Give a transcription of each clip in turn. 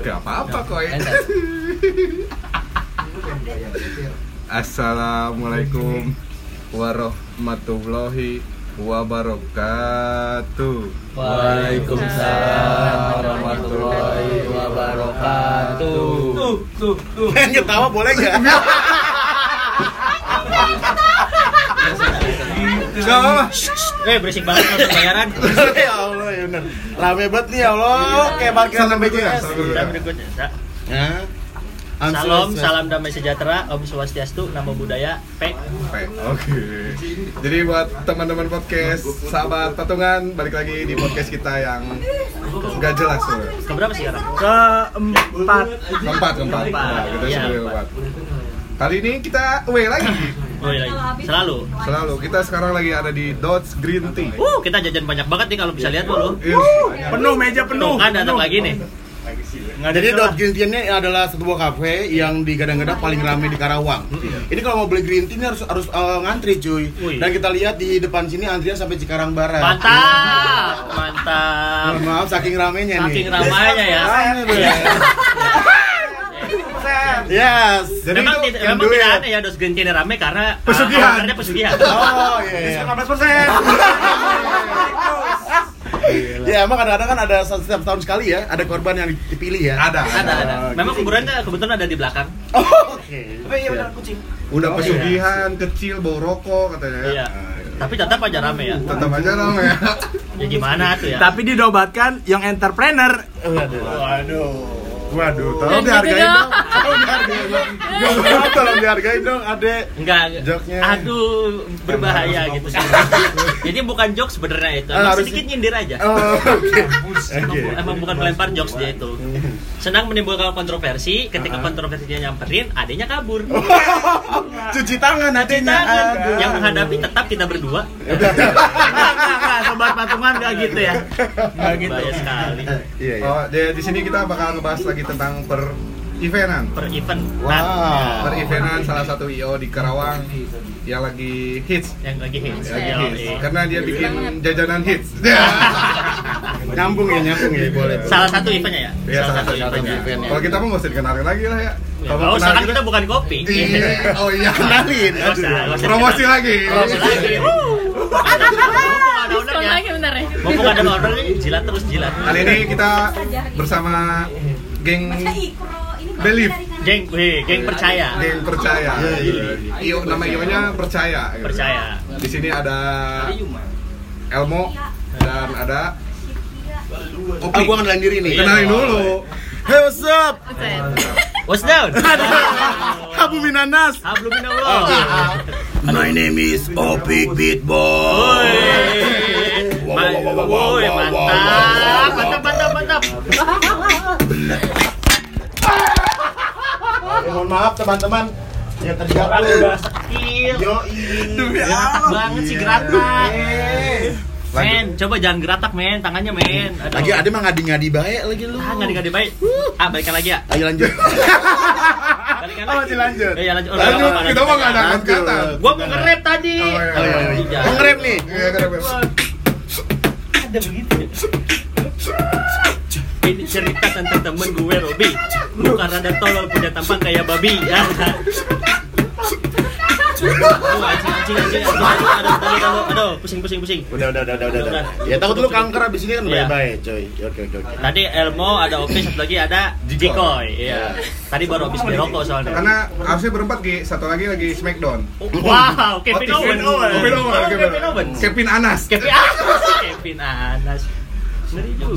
Gak apa-apa kok ya. Assalamualaikum warahmatullahi wabarakatuh. Waalaikumsalam warahmatullahi wabarakatuh. Tuh, tuh, tuh. Pengen ketawa boleh nggak? Gak apa-apa. Eh, berisik banget kalau bayaran. ya Allah bener. Rame banget nih ya Allah, kayak parkiran Salam dulu ya, BCS. salam dulu. Salam berikutnya. Sa- Ya. Salam, salam damai sejahtera, Om Swastiastu, Namo Buddhaya, P. Oke. Oke. Jadi buat teman-teman podcast sahabat patungan balik lagi di podcast kita yang gak jelas tuh. Keberapa sih sekarang? Keempat. Keempat, keempat. Keempat. Nah, kita Iya, sudah empat. keempat. Kali ini kita away lagi. Oh iya, iya. selalu. Selalu. Kita sekarang lagi ada di Dodge Green Tea. Uh, kita jajan banyak banget nih kalau bisa lihat lo. Yes. Penuh meja penuh. Tuh kan datang lagi nih. Nggak Jadi. Dot Green Tea ini adalah sebuah kafe yang digadang-gadang paling ramai di Karawang. Ini kalau mau beli green tea ini harus harus eh, ngantri cuy. Dan kita lihat di depan sini antrian sampai Cikarang Barat. Mantap, mantap. Maaf saking ramenya nih. Saking ramainya ya. Rame, Bro. Iya. Yes. Jadi memang itu yang memang tidak aneh ya dos green tea ini rame karena Pesugihan. karena pesugihan. Oh iya. iya. Ya emang kadang-kadang kan ada setiap tahun sekali ya, ada korban yang dipilih ya. Ada. Ada, ada. Oh, Memang kuburannya kebetulan ada di belakang. Oh, Oke. Udah Oh, pesugihan, kecil, bau rokok katanya ya. Iya. Tapi tetap aja rame ya. Tetap aja dong ya. Ya gimana tuh ya? Tapi dinobatkan yang entrepreneur. Waduh. Waduh, Jangan tolong gitu dihargain dong. dong. Tolong dihargain dong. Tolong- Tolong dihargain dong, Adek. Enggak, Joknya. aduh berbahaya gitu sih. Jadi bukan jokes sebenarnya itu, Ah, emang harus- sedikit nyindir aja. Oh. Emang, Oke. emang bukan melempar jokes dia itu. Senang menimbulkan kontroversi, ketika kontroversinya nyamperin, adanya kabur. Cuci tangan. Aduh. Yang menghadapi tetap kita berdua. Enggak, enggak, enggak, sobat patungan enggak gitu ya. Enggak gitu. Bahaya sekali. Iya, iya. Oh, di, di sini kita bakal ngebahas lagi tentang per eventan. Per event Wow. Per eventan salah satu IO di Karawang yang lagi hits. yang lagi hits. Lagi Iya, hits. iya. Karena dia bikin jajanan hits. Nyambung ya, nyambung ya, boleh. Salah satu eventnya ya? Iya, salah satu eventnya. eventnya. Kalau kita mah nggak usah dikenalin lagi lah ya. Ya, Kalau mau usah kenal kan kita bukan kopi. Iya. Oh iya. Kenalin. Promosi lagi. Promosi lagi. Diskon lagi bentar ya. Mumpung ada ownernya, jilat terus jilat. Kali ini kita bersama geng Believe, Geng, weh, geng percaya. geng percaya. Iya, iya. Io nama Io-nya percaya. gitu. Percaya. Di sini ada Elmo dan ada Oh, Opi. gua kenalin diri nih. Kenalin dulu. Hey, what's up? What's down? Abu Minanas. Hablum minallah. My name is Opik Beatboy. Woi. Ma- Woi, mantap. Mantap, mantap, mantap. Maaf teman-teman Orang gabung. udah skill. Yo, Geratak banget sih geratak. Men, coba jangan geratak men, tangannya men. Aduh. Lagi ada mah ngadi-ngadi baik lagi lu. Ah, ngadi ngadi baik. Ah, balikan lagi ya. Ayo lanjut. Balikan Oh, masih lanjut. Eh, ya lanjut. Oh, Lanjut, apa-apa, kita lanjut. mah nggak ada kata. Gua mau nge-rap tadi. Oh, iya. Iya, iya. Mau nge-rap nih. Iya, kenapa? Ada begitu. Ini cerita tentang temen gue Robi Bukan rada tolol punya tampang kayak babi ya. Aduh, anjing, anjing, anjing, anjing, aduh, aduh, aduh, aduh, aduh, pusing, pusing, pusing. Udah, udah, udah, udah, udah. Udah. Ya takut lu kanker abis ini kan Iya. baik-baik, coy. Oke, oke, oke. Tadi Elmo, ada Opi, satu lagi ada Jikoy. Jikoy. Iya. Tadi baru habis beli rokok soalnya. Karena harusnya berempat Gi, satu lagi lagi Smackdown. Wow, Kevin. Owens. Kevin Owens. Oh, Kevin Owens. Kevin Anas. Kevin Anas. Kevin Anas.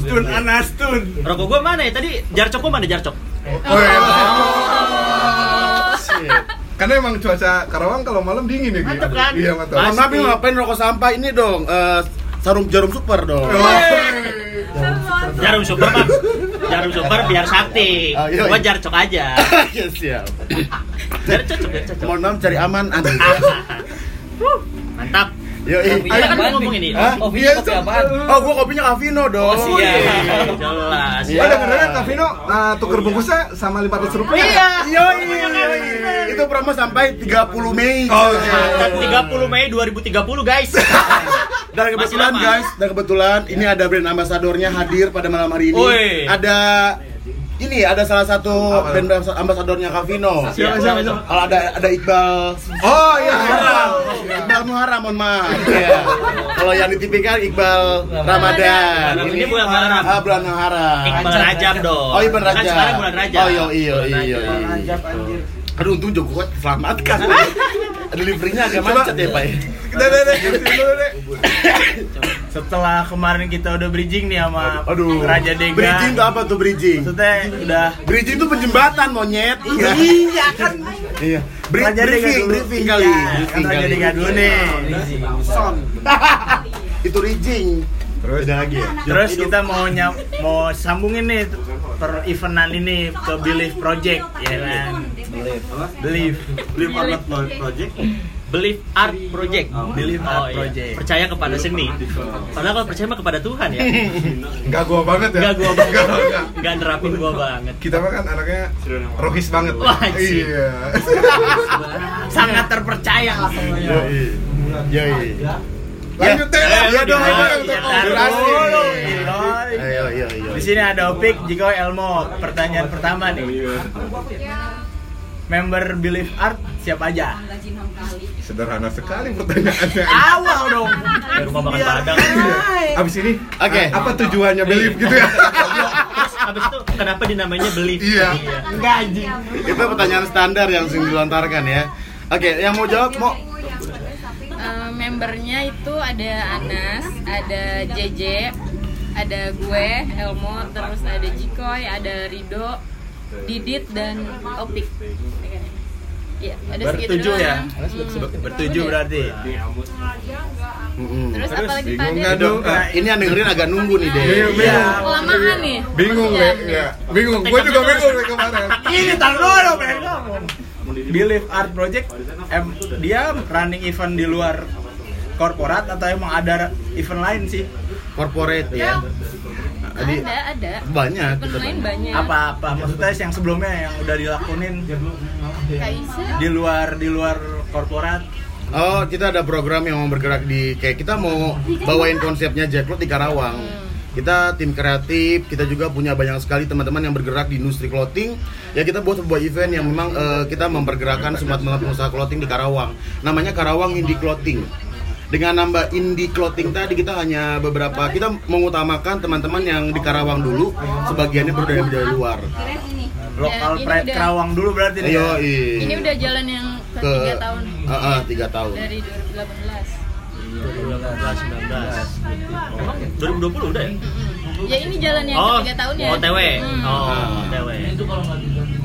Tun Anas Tun. Rokok gua mana ya tadi? Jarcok gua mana Jarcok? Oh, iya. Shit. Karena emang cuaca Karawang kalau malam dingin ya. Mantap kan? Iya, mantap. Maaf, lu ngapain rokok sampah ini dong? eh, sarung jarum super dong. Oh. Jarum super mah. Jarum super biar sakti. Oh, iya, Gua iya. jarcok aja. Ya siap. Biar cocok. Mohon maaf cari aman. Mantap. Yo, ih. Kita kan mau ngomong ini. Hah? Oh, Iya, kopi itu. apaan? Oh, gua kopinya Avino dong. Oh, siap. Jelas. Iya. Oh, dengar-dengar Kak Vino uh, tuker bungkusnya sama 500 rupiah. Iya. Yo, Itu promo sampai 30 Mei. Oh, Dan 30 Mei 2030 guys. Dan kebetulan guys, dan kebetulan ini ada brand ambasadornya hadir pada malam hari ini. Ada ini ada salah satu Apa? band ambasadornya Kavino. Siapa siapa siapa? Kalau ada ada Iqbal Oh iya. Iqbal Muharram mohon maaf. Iya. Kalau yang di TV kan Iqbal Ramadan. Ini bulan Muharram. Ah, bulan Muharram. Iqbal Rajab dong. Oh, Iqbal Rajab. Kan sekarang bulan Rajab. Oh, iya iya Bulan iya. Rajab. iya. Aduh, untung Joko kuat selamatkan. Deliverynya agak macet ya, Pak. Deh deh deh. Setelah kemarin kita udah bridging nih sama Aduh. Raja Dega. Bridging tuh apa tuh bridging? Maksudnya udah Bridging tuh penjembatan monyet. Iya. Iya kan. Iya. Bri- Raja Dega briefing, dulu. briefing kali. kan Briefing Raja. Dega dulu nih. Itu bridging. Terus Ada lagi ya? Terus kita mau nyam, mau sambungin nih per eventan ini ke Believe Project ya kan. Believe. Believe not project Believe Art Project. Believe Oh, Art iya. Project. Percaya kepada seni. Padahal kalau percaya mah kepada Tuhan ya. enggak gua banget ya. Enggak gua banget. Enggak, nerapin gua banget. Kita mah kan anaknya rohis banget. Wah. Iya. Sangat terpercaya lah semuanya. Yoi. Yoi. Lanjut deh. Eh, Iya dong. iya, Iya, durasi. Dulu, Giroy. Ayo, ayo, ayo. Di sini ada Opik, Jiko, Elmo. Pertanyaan pertama nih. Member Believe Art siapa aja? Sederhana sekali pertanyaannya. Awal dong. Kayak rumah makan Padang. Abis ini, Oke. apa tujuannya believe gitu ya? Habis itu kenapa dinamainya Believe? Iya. Enggak anjing. Itu pertanyaan standar yang sering dilontarkan ya. Oke, yang mau jawab mau Eh, membernya itu ada Anas, ada JJ, ada gue, Elmo, terus ada Jikoy, ada Rido, Didit dan Opik. Iya, ada segitu Bertujuh ya? Hmm. Bertujuh berarti. Mm-mm. Terus, Terus apa lagi bingung tadi? nggak dong? Nah, ini yang dengerin agak nunggu nih deh. Bingung, Iya. bingung. Kelamaan nih. Bingung ya. Bingung. Gue juga bingung kemarin. Ini tar dulu pengen ngomong. Believe Art Project em, dia running event di luar korporat atau emang ada event lain sih? Corporate ya. Jadi Ada, ada. banyak Event gitu. lain banyak. Apa-apa maksudnya yang sebelumnya yang udah dilakuin di luar di luar korporat. Oh, kita ada program yang mau bergerak di kayak kita mau bawain konsepnya Jacklot di Karawang. Kita tim kreatif, kita juga punya banyak sekali teman-teman yang bergerak di industri clothing. Ya kita buat sebuah event yang memang eh, kita mempergerakkan semua teman pengusaha clothing di Karawang. Namanya Karawang Indie Clothing. Dengan nambah indie clothing tadi kita hanya beberapa kita mengutamakan teman-teman yang di Karawang dulu, sebagiannya baru dari, dari luar. Lokal ini pride udah- Kerawang dulu berarti nih. Ayo, Ini udah jalan yang ke ke 3 tahun Ah, ah, tiga tahun. dari 2018. 2018, 19. Emang 2020 udah ya? Ya ini jalan yang Oh, ke 3 tahun ya. OTW. Hmm. Oh, OTW.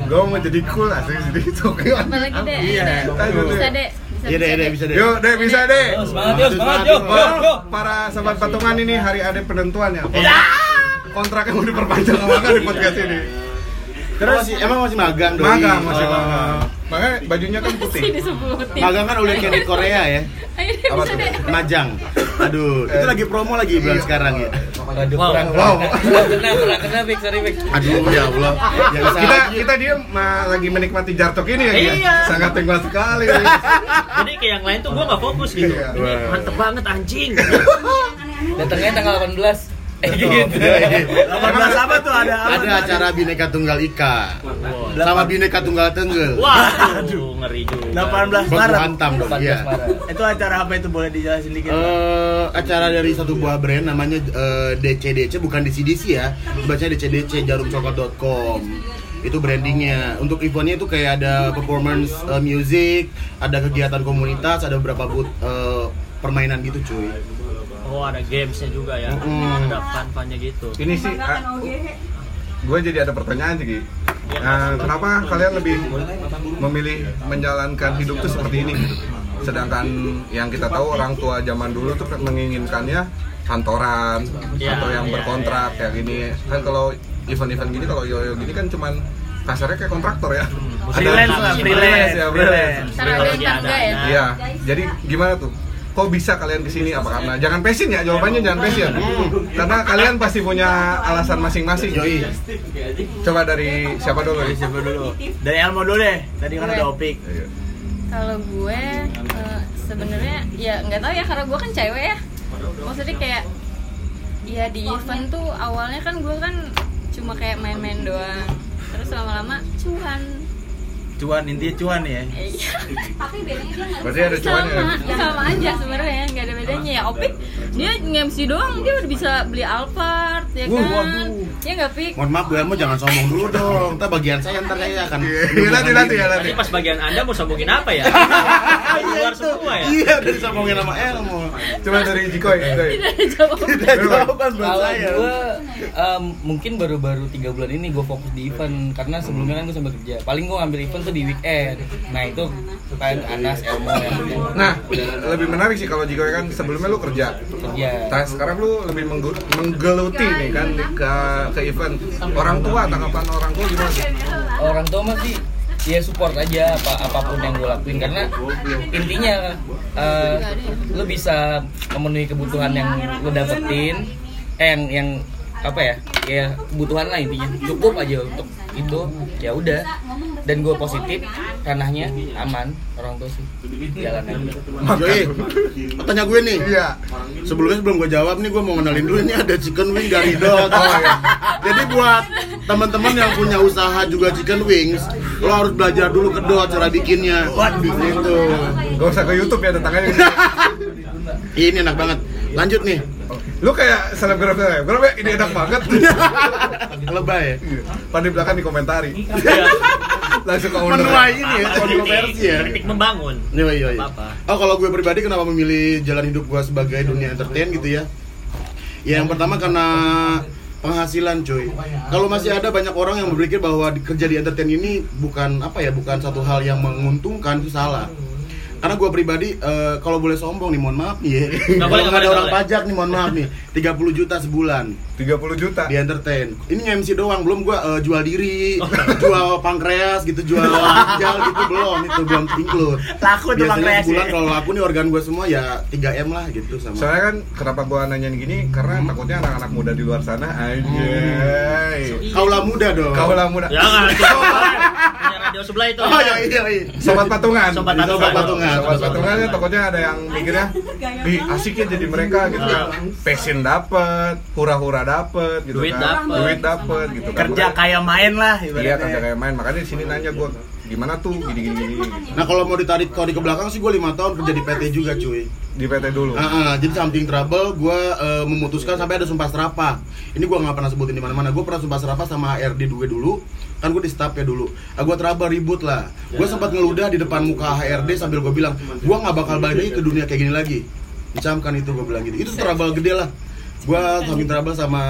Gue mau jadi cool asli sih itu. Apalagi deh. Iya. Bisa deh. Bisa, Iya deh, bisa deh, bisa deh. Yuk, deh bisa deh. Semangat yuk, semangat yuk, yuk, yuk. Para sahabat patungan ini hari ada penentuan ya. Kontraknya mau diperpanjang apa enggak di podcast ini? Terus masih, emang masih magang doi? Magang masih Oh. magang. Makanya bajunya kan putih. disebutin. Magang kan udah kayak di Korea ya. Ayo deh, Apa tuh? Majang. Aduh, itu lagi promo lagi bulan sekarang ya. Waduh, Wow. kurang Wow. kena, kurang kena, sorry. Aduh, ya Allah. Ya Kita kita dia lagi menikmati jartok ini ya. Iya. Sangat nikmat sekali. Jadi kayak yang lain tuh gua nggak fokus gitu. Iya. Ini mantep banget anjing. Datangnya tanggal 18. Eh, gitu. 18 apa tuh ada apa? Ada acara Bineka Tunggal Ika sama Bineka Tunggal Tenggel. Waduh, ngeri juga. 18 Baku Maret. hantam dong, 14 iya. Itu acara apa itu boleh dijelasin dikit? Eh, acara dari satu buah brand namanya eh, DCDC bukan DCDC ya. Bacanya DCDC jarumcoklat.com. Itu brandingnya. Untuk eventnya itu kayak ada performance eh, music, ada kegiatan komunitas, ada beberapa booth eh, permainan gitu cuy. Oh, ada gamesnya juga ya. Mm. Ada fun-funnya gitu. Ini sih gue jadi ada pertanyaan sih. Nah, kenapa kalian lebih memilih menjalankan hidup tuh seperti ini gitu? Sedangkan yang kita tahu orang tua zaman dulu tuh kan menginginkannya kantoran Iya, atau yang iya, berkontrak kayak gini. Kan kalau event-event gini kalau yo-yo gini kan cuman kasarnya kayak kontraktor ya. Freelance lah, freelance, ya, freelance. Ntar ada yang enggak ya. Iya. Jadi gimana tuh? Kok bisa kalian ke sini? Apa karena jangan passion ya? Jawabannya jangan passion. Karena kalian pasti punya alasan masing-masing. Yoi. Coba dari siapa dulu? nih? Siapa dulu? Dari Elmo dulu deh. Tadi kan udah opik. Iya. Kalau gue eh, sebenarnya ya nggak tahu ya karena gue kan cewek ya. Maksudnya kayak ya di event tuh awalnya kan gue kan cuma kayak main-main doang. cuan Cuan intinya cuan ya. iya Berarti ada cuannya. sama sama aja sebenarnya nggak ada bedanya ya opik dia nge-MC doang dia udah bisa beli Alphard ya kan waduh. ya nggak pik Mohon maaf Bu Elmo jangan sombong dulu dong. Ntar bagian saya ntar saya akan Iya, nanti nanti ya nanti. Nanti pas bagian anda mau sombongin apa ya? Keluar semua ya? Iya udah disombongin sama Elmo. Coba dari Jikoy. Jikoy. tidak ada jawaban Tidak jawaban buat Kalau saya. gue mungkin baru-baru tiga bulan ini gue fokus di event karena sebelumnya kan gue sambil kerja. Paling gue ngambil event tuh di weekend. Nah itu kan Anas Elmo yang Nah, lebih menarik sih kalau Jikoy kan sebelumnya lu kerja. kerja. Nah, sekarang lu lebih menggeluti nih kan ke ke event. Orang tua tanggapan orang tua gimana? sih? Orang tua masih ya support aja apa apa pun yang gue lakuin karena intinya eh, lu bisa memenuhi kebutuhan yang lu dapetin eh yang yang apa ya ya kebutuhan lah intinya cukup aja untuk itu ya udah dan gue positif ranahnya aman orang tua sih jalan aja Joy, tanya gue nih. Iya. Sebelumnya sebelum gue jawab nih gue mau kenalin dulu ini ada chicken wing dari Dot. Oh, iya. Jadi buat teman-teman yang punya usaha juga chicken wings, lo harus belajar dulu ke Dot cara bikinnya. Waduh, gitu. Gak usah ke YouTube ya tetangga Ini enak banget. Lanjut nih. Lu kayak selebgram selebgram ya, ini enak banget. Lebay ya. Pada di belakang dikomentari. Iya. Langsung ke. Menuai ini ya, kontroversi ya. Kritik membangun. Iya iya iya. Oh kalau gue pribadi kenapa memilih jalan hidup gue sebagai dunia entertain gitu ya? Ya yang pertama karena penghasilan cuy. Kalau masih ada banyak orang yang berpikir bahwa kerja di entertain ini bukan apa ya, bukan satu hal yang menguntungkan itu salah. Karena gue pribadi eh, kalau boleh sombong nih, mohon maaf nih ya. Nggak boleh, Kalau nggak ada boleh, orang nggak pajak nih, mohon maaf nih. 30 juta sebulan 30 juta. di entertain. Ini MC doang, belum gua eh, jual diri, jual pankreas gitu, jual ginjal gitu belum, itu belum include. Laku tuh pankreas sebulan ya. kalau laku nih organ gua semua ya 3 m lah gitu sama. Soalnya kan kenapa gua nanyain gini karena takutnya anak-anak muda di luar sana anjay. Kaulah muda dong. Kaulah muda. Punya radio sebelah itu. Oh iya iya iya. Sobat patungan. Sobat patungan. Sobat patungan ya takutnya ada yang mikirnya, "Ih, asik ya jadi mereka gitu." Passion dapet, hura-hura dapet gitu Duit kan. dapet. Duit dapet gitu kan. Kerja kayak main lah Iya, ibaratnya. kerja kayak main. Makanya di sini nanya gua gimana tuh gini gini gini. Nah kalau mau ditarik tarik ke belakang sih gue lima tahun kerja di PT juga cuy. Di PT dulu. Ah, ah, jadi something trouble gue eh, memutuskan sampai ada sumpah serapah. Ini gue nggak pernah sebutin di mana-mana. Gue pernah sumpah serapah sama HRD gue dulu. Kan gue di staff ya dulu. Ah, gue trouble ribut lah. Gue sempat ngeludah di depan muka HRD sambil gue bilang, gue nggak bakal balik lagi ke dunia kayak gini lagi. Dicamkan itu gue bilang gitu. Itu trouble gede lah. Gue something trouble sama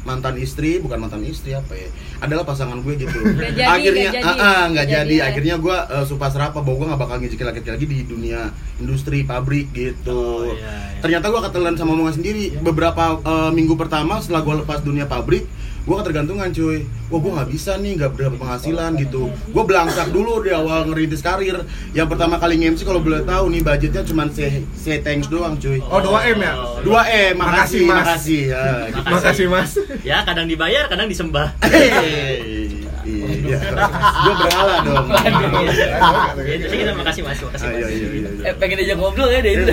mantan istri bukan mantan istri apa ya adalah pasangan gue gitu Nggak jadi, akhirnya nggak jadi. ah, ah, nggak Nggak jadi jadi ya. akhirnya gue uh, sumpah serapah bahwa gue nggak bakal ngejekin laki-laki lagi di dunia industri pabrik gitu Oh, iya, iya. ternyata gue ketelan sama omongan sendiri beberapa uh, minggu pertama setelah gue lepas dunia pabrik gue ketergantungan cuy wah gue nggak bisa nih nggak berapa penghasilan gitu gue belangsak dulu di awal ngerintis karir yang pertama kali nge-MC kalau boleh tahu nih budgetnya cuma say, say thanks doang cuy Oh, 2M ya? 2 M makasih Makasih, Mas. makasih ya, gitu. Makasih, Mas. Ya kadang dibayar, kadang disembah. Hey, iya gue berhala dong Gitu sih kita makasih mas, makasih Ah, mas. iya, iya, iya, iya. eh pengen aja ngobrol ya dari itu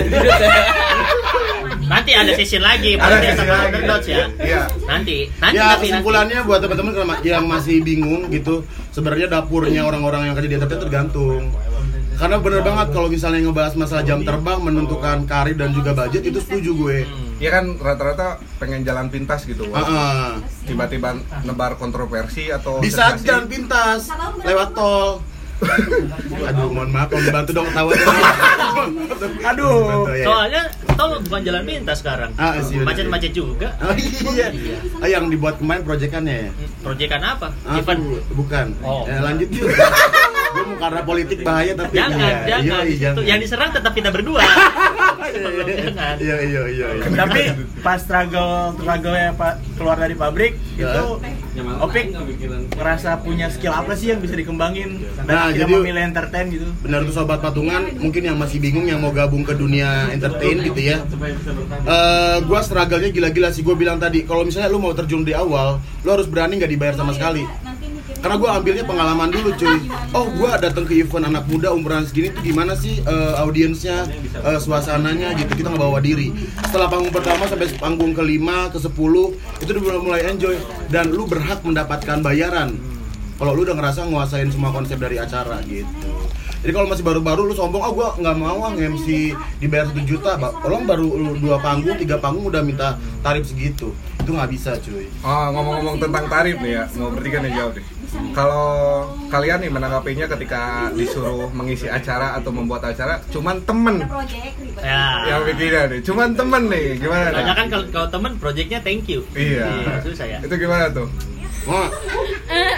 Nanti ada session lagi, Ada sesi sama lagi. Ya. Iya. Nanti, nanti ya tapi nanti. kesimpulannya buat teman-teman kalau yang masih bingung gitu sebenarnya dapurnya orang-orang yang kerja di entertain tergantung karena bener banget kalau misalnya ngebahas masalah jam terbang menentukan karir dan juga budget itu setuju gue Ya kan rata-rata pengen jalan pintas gitu. Tiba-tiba nebar kontroversi atau bisa jalan pintas lewat tol aduh mohon maaf kalau dibantu dong ketawa Aduh. ya. Soalnya tol bukan jalan pintas sekarang. Ah. Macet-macet juga. Oh, iya. Ah, yang dibuat kemarin proyekannya ya? Proyekan apa? Ah, Event. bukan. Oh. Ya, lanjut yuk. Gue mau karena politik bahaya tapi Jangan, iya, jangan. iya, Itu yang diserang tetap kita berdua. Jangan. Iya iya iya. iya. Tapi pas struggle struggle ya pak keluar dari pabrik Ya. itu Opik ngerasa punya skill apa sih yang bisa dikembangin dan Nah, akhirnya jadi- memilih entertain gitu. Benar tuh sobat patungan, mungkin yang masih bingung yang mau gabung ke dunia entertain gitu ya. Eh, gua struggle-nya gila-gila sih. Gue bilang tadi, kalau misalnya lu mau terjun di awal, lu harus berani nggak dibayar sama sekali. Karena gue ambilnya pengalaman dulu cuy. Oh, gua datang ke event anak muda umuran segini tuh gimana sih eh, audiensnya, eh, suasananya gitu. Kita ngebawa diri. Setelah panggung pertama sampai panggung kelima, ke 10 itu udah mulai- enjoy dan lu berhak mendapatkan bayaran kalau lu udah ngerasa nguasain semua konsep dari acara gitu jadi kalau masih baru-baru lu sombong ah gua nggak mau ah MC dibayar satu juta Ba- tolong baru lu dua panggung tiga panggung udah minta tarif segitu itu nggak bisa cuy Oh, ngomong-ngomong tentang tarif nih ya, mau bertiga nih jawab deh. Kalau kalian nih menanggapinya ketika disuruh mengisi acara atau membuat acara, cuman temen Ya. yang bikinnya nih, cuman temen nih, gimana? Banyak nih? kan kalau kalau temen projectnya thank you. Iya. susah ya. Itu gimana tuh? Wah, Eh,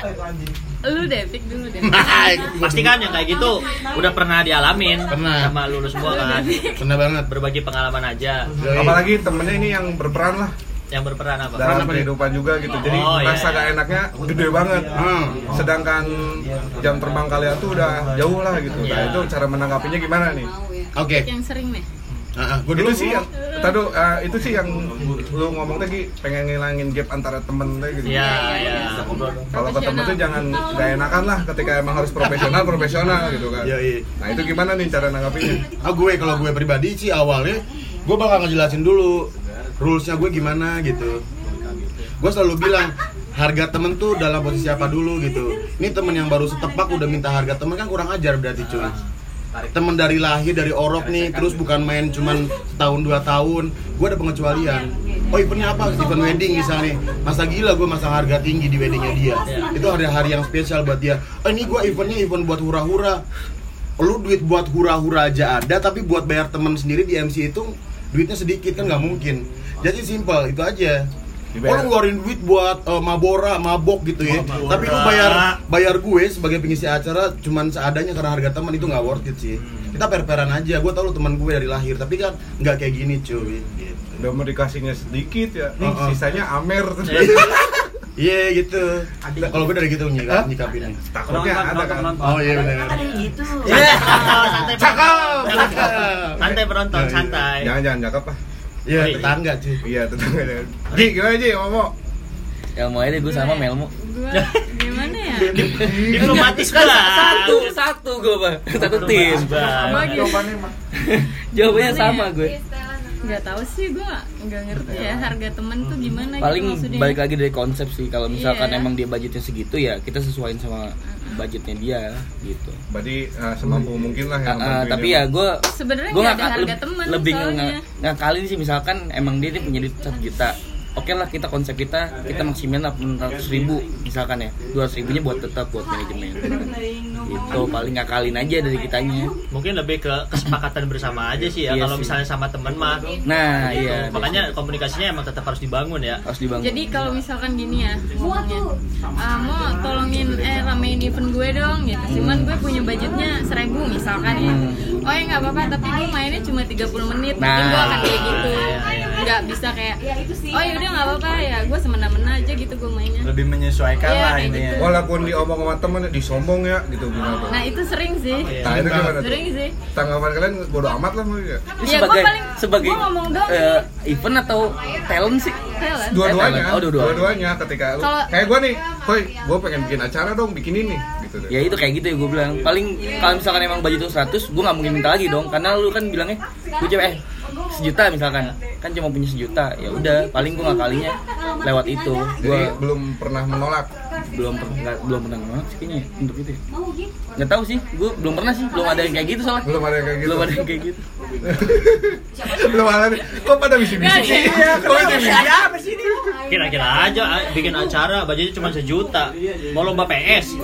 lu deh, pick dulu deh. Pasti kan yang kayak gitu udah pernah dialamin Pernah. sama lu semua kan. pernah banget Berbagi pengalaman aja. Apalagi temennya ini yang berperan lah Yang berperan apa? dalam kehidupan juga gitu. Jadi Oh, iya, rasa iya. gak enaknya gede banget. Hmm. Sedangkan jam terbang kalian tuh udah jauh lah gitu. Nah Iya. itu cara menanggapinya gimana nih? oke Yang sering nih. Ah, ah, gua dulu sih yang tadi eh, itu sih yang lu ngomong tadi pengen ngilangin gap antara temen tadi gitu. Iya, iya. Kalau ketemu tuh jangan gak enakan lah ketika emang harus profesional profesional gitu kan. Iya, iya. Nah itu gimana nih cara nanggapinnya? Ah gue kalau gue pribadi sih awalnya gue bakal ngejelasin dulu rulesnya gue gimana gitu. Gue selalu bilang harga temen tuh dalam posisi apa dulu gitu. Ini temen yang baru setepak udah minta harga temen kan kurang ajar berarti cuy. Temen dari lahir dari orok nih terus bukan main cuman setahun dua tahun. Gue ada pengecualian. Oh eventnya apa? Event wedding misalnya. Masa gila gue masang harga tinggi di weddingnya dia. Itu hari-hari yang spesial buat dia. Oh ini gue eventnya event buat hura-hura lu duit buat hura-hura aja ada tapi buat bayar temen sendiri di MC itu duitnya sedikit kan nggak mungkin jadi simpel itu aja Oh Dibayar. lu ngeluarin duit buat eh, mabora, mabok gitu ya Tapi lu bayar bayar gue sebagai pengisi acara cuman seadanya karena harga teman itu nggak worth it sih Kita per-peran aja, gue tau lu teman gue dari lahir Tapi kan nggak kayak gini cuy gitu. Udah mau dikasihnya sedikit ya. Nih Oh, oh. sisanya Amer. Iya gitu Kalau gue dari gitu nyikap, nyikapinnya Takutnya ada kan. Oh iya benar Santai, Cakep, Jangan- cakep. Santai penonton, Oh, iya. santai. Jangan jangan cakep ah. Iya tetangga cuy Iya tetangga. Ji gimana Ji ngomong? Ya mau aja gue sama Melmo. Gua gimana ya? Diplomatis Kan satu, satu gue bang, satu tim. Gitu. Jawabannya sama gue. Nggak tahu sih gua nggak ngerti ya harga temen tuh gimana Paling gitu balik lagi dari konsep sih. Kalau misalkan Iya. emang dia budgetnya segitu ya kita sesuaiin sama budgetnya dia gitu. Berarti eh, semampu mungkin lah Ah, yang ah, bantuin tapi dia. ya gue Sebenarnya gue nggak harga lebih, nge- ngakalin sih misalkan emang dia nih punya duit satu juta oke lah kita konsep kita kita maksimal ratus ribu misalkan ya dua ribunya buat tetap buat manajemen itu paling ngakalin aja dari kitanya Mungkin lebih ke kesepakatan bersama aja sih ya. Iya Kalau sih. misalnya sama temen mah. nah iya Makanya komunikasinya emang tetap harus dibangun ya. harus dibangun Jadi kalau misalkan gini ya, ngomongnya, ah, mau tolongin eh ramein event gue dong gitu. Cuman gue punya budgetnya seribu misalkan ya. Oh ya nggak apa-apa, tapi gue mainnya cuma 30 menit. Mungkin Nah. gue akan kayak gitu. Nggak bisa kayak, oh ya udah nggak apa-apa ya. Gue semena-mena aja gitu gue mainnya. lebih menyesuaikan Iya, lah intinya gitu. Walaupun diomong sama temen disombong ya gitu gimana tuh? Nah itu sering sih. Nah itu gimana tuh? Sering sih. Tanggapan kalian bodo amat lah mungkin ya? Ya, gua sebagai paling- sebagai gua ngomong doang eh, event atau talent sih Talent. Dua-duanya, Oh, dua-duanya. dua-duanya ketika lu kayak gue nih, koi, gue pengen bikin acara dong, bikin ini, gitu deh. ya itu kayak gitu ya gue bilang paling kalau misalkan emang budget lu 100 gue nggak mungkin minta lagi dong karena lu kan bilangnya gue coba eh sejuta misalkan kan cuma punya sejuta ya udah paling gue ngakalinya lewat itu gue belum pernah menolak. belum pernah nggak- belum pernah nolak sih kayaknya untuk itu ya. nggak tahu sih gue belum pernah sih belum ada yang kayak gitu soalnya Belum ada yang kayak gitu. belum ada yang kayak gitu belum ada. Kok pada bisik-bisik sih? Kok bisik-bisik? apa sih ini Kira-kira aja bikin acara budgetnya cuma sejuta. Mau lomba PS.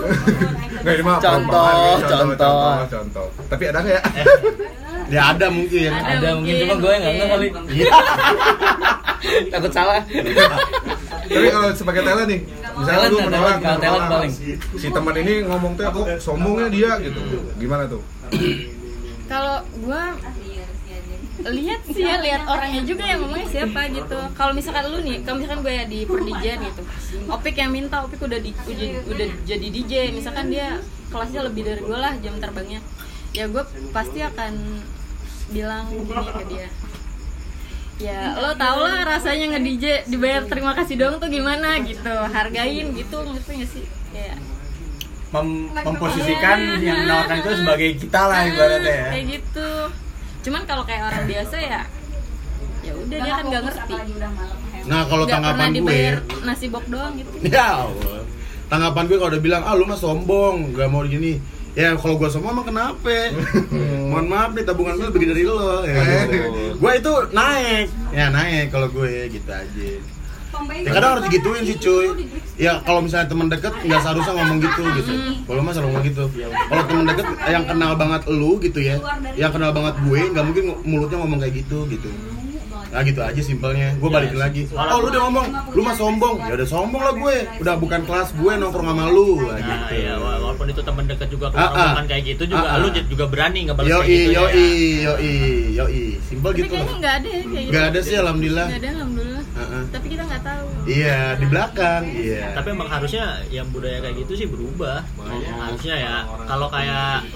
Nggak, ini mah Contoh, contoh. contoh, contoh. Tapi ada nggak ya? Ya ada mungkin. Ada mungkin cuma gue nggak? Nggak kali takut salah. Tapi kalau sebagai talent nih, misalnya lu talent, menolak, kalau talent menolak. paling. si teman ini ngomong tuh kok sombongnya dia gitu. Gimana tuh? Kalau gue lihat sih ya lihat orangnya juga yang ngomongnya siapa gitu. Kalau misalkan lu nih kalau misalkan gue ya di perdijan gitu opik yang minta opik udah di udah, udah jadi DJ misalkan dia kelasnya lebih dari gue lah jam terbangnya. Ya gue pasti akan bilang gini ke dia. Ya lo tau lah rasanya nge DJ dibayar terima kasih dong tuh gimana gitu. Hargain gitu ngerti gak sih? Ya Mem- memposisikan yang menawarkan itu sebagai kita lah ibaratnya ya. kayak gitu. Cuman kalau kayak orang biasa ya ya udah dia kan nggak ngerti. Nah kalau tanggapan gue dibayar nasi bok doang gitu. Ya Allah. Tanggapan gue kalau udah bilang ah lu mah sombong gak mau gini ya kalau gue sombong emang kenapa? Mohon maaf nih tabungan gue lebih dari lo ya, gitu. gue itu naik. Ya naik kalau gue gitu aja. Ya, kadang harus digituin sih cuy. Ya kalau misalnya teman deket nggak seharusnya ngomong gitu gitu. Kalau mas selalu ngomong gitu. Kalau teman deket yang kenal banget lu gitu ya. Yang kenal banget gue nggak mungkin mulutnya ngomong kayak gitu gitu Nah gitu aja simpelnya, gue balikin lagi Oh lu udah ngomong, lu mah sombong Ya udah sombong lah gue, udah bukan kelas gue nongkrong sama lu Nah, Nah, gitu. iya, wala- walaupun itu teman dekat juga Ah, ah. kalau kayak gitu juga Ah, ah. lu juga berani ngebalas kayak Yoi, gitu ya. yoi, yoi, yoi Simpel Tapi gitu kayaknya nggak ada ya kayak gitu. Gak ada sih alhamdulillah Nggak ada alhamdulillah. Tapi kita nggak tahu. Iya, di belakang, iya Tapi emang harusnya yang budaya kayak gitu sih berubah. Harusnya ya kalau kayak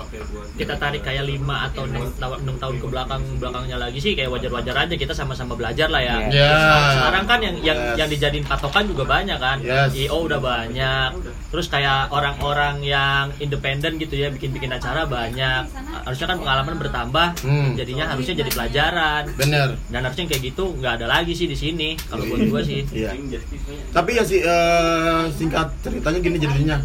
kita tarik kayak 5 atau 6 tahun, 6 tahun ke belakang belakangnya lagi sih kayak wajar-wajar aja kita sama-sama belajar lah ya. Ya. Sekarang kan yang yang Yes. yang dijadiin patokan juga banyak kan. Yes. IO udah banyak. Terus kayak orang-orang yang independen gitu ya bikin-bikin acara banyak. Harusnya kan pengalaman bertambah. Hmm. Jadinya harusnya jadi pelajaran. Bener Dan harusnya kayak gitu nggak ada lagi sih di sini kalau buat gua sih. Iya. Tapi ya sih eh, singkat ceritanya gini jadinya.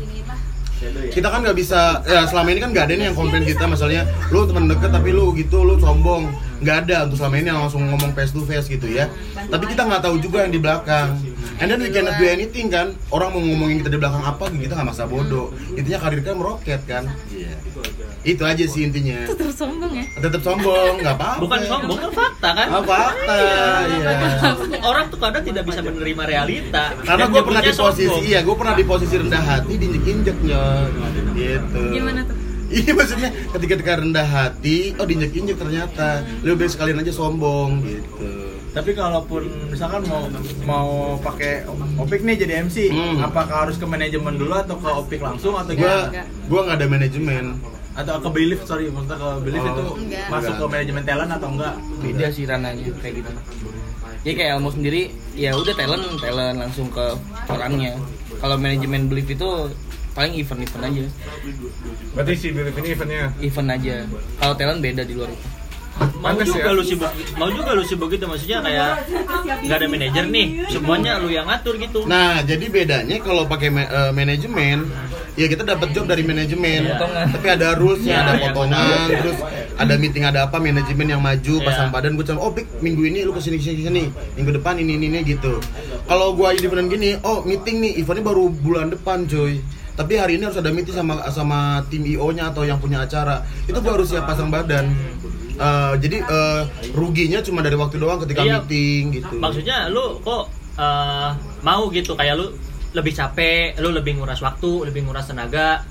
Kita kan nggak bisa ya selama ini kan nggak ada nih yang komplain kita misalnya lu teman deket tapi lu gitu lu sombong nggak ada untuk selama ini yang langsung ngomong face to face gitu ya. Tapi kita nggak tahu juga yang di belakang. And then we cannot do anything kan? Orang mau ngomongin kita di belakang apa kita nggak masa bodoh. Intinya karir kita meroket kan? Iya. Itu aja sih intinya. Tetap sombong ya. tetap sombong nggak apa-apa. Bukan sombong kan fakta kan? apa fakta iya Orang tuh kadang tidak bisa menerima realita. karena gue pernah di posisi sombong. iya gue pernah di posisi rendah hati diinjek injeknya gitu. Gimana tuh? Iya maksudnya ketika ketika rendah hati oh diinjek injek ternyata lebih baik sekalian aja sombong gitu Tapi kalaupun misalkan mau mau pakai opik nih jadi MC, Hmm. apakah harus ke manajemen dulu atau ke opik langsung atau gue gimana? enggak. gue nggak ada manajemen Atau ke belief, sorry, maksudnya ke belief Oh. itu Enggak. masuk ke Enggak. manajemen talent atau enggak? beda sih rananya kayak gitu ya kayak Elmo sendiri ya udah talent talent langsung ke orangnya kalau manajemen belief itu paling event event aja. Berarti si Belief ini eventnya? Event aja. Kalau talent beda di luar. Itu mau Pantes juga ya. lu sibuk mau juga lu sibuk gitu maksudnya kayak nggak ada manajer nih. Semuanya lu yang ngatur gitu. Nah jadi bedanya kalau pakai ma- eh, manajemen ya kita dapat job dari manajemen. Potongan. tapi ada rulesnya Iya, ada iya, potongan terus ada meeting ada apa manajemen yang maju Iya. pasang badan gue oh pik minggu ini lu ke sini ke sini ke sini. Minggu depan ini ini, ini gitu. Kalau gua independen gini oh meeting nih eventnya baru bulan depan coy tapi hari ini harus ada meeting sama sama tim IO nya atau yang punya acara itu gua harus siap pasang badan Eh, jadi eh, ruginya cuma dari waktu doang ketika Iya. meeting gitu maksudnya lu kok eh, mau gitu kayak lu lebih capek, lu lebih nguras waktu, lebih nguras tenaga.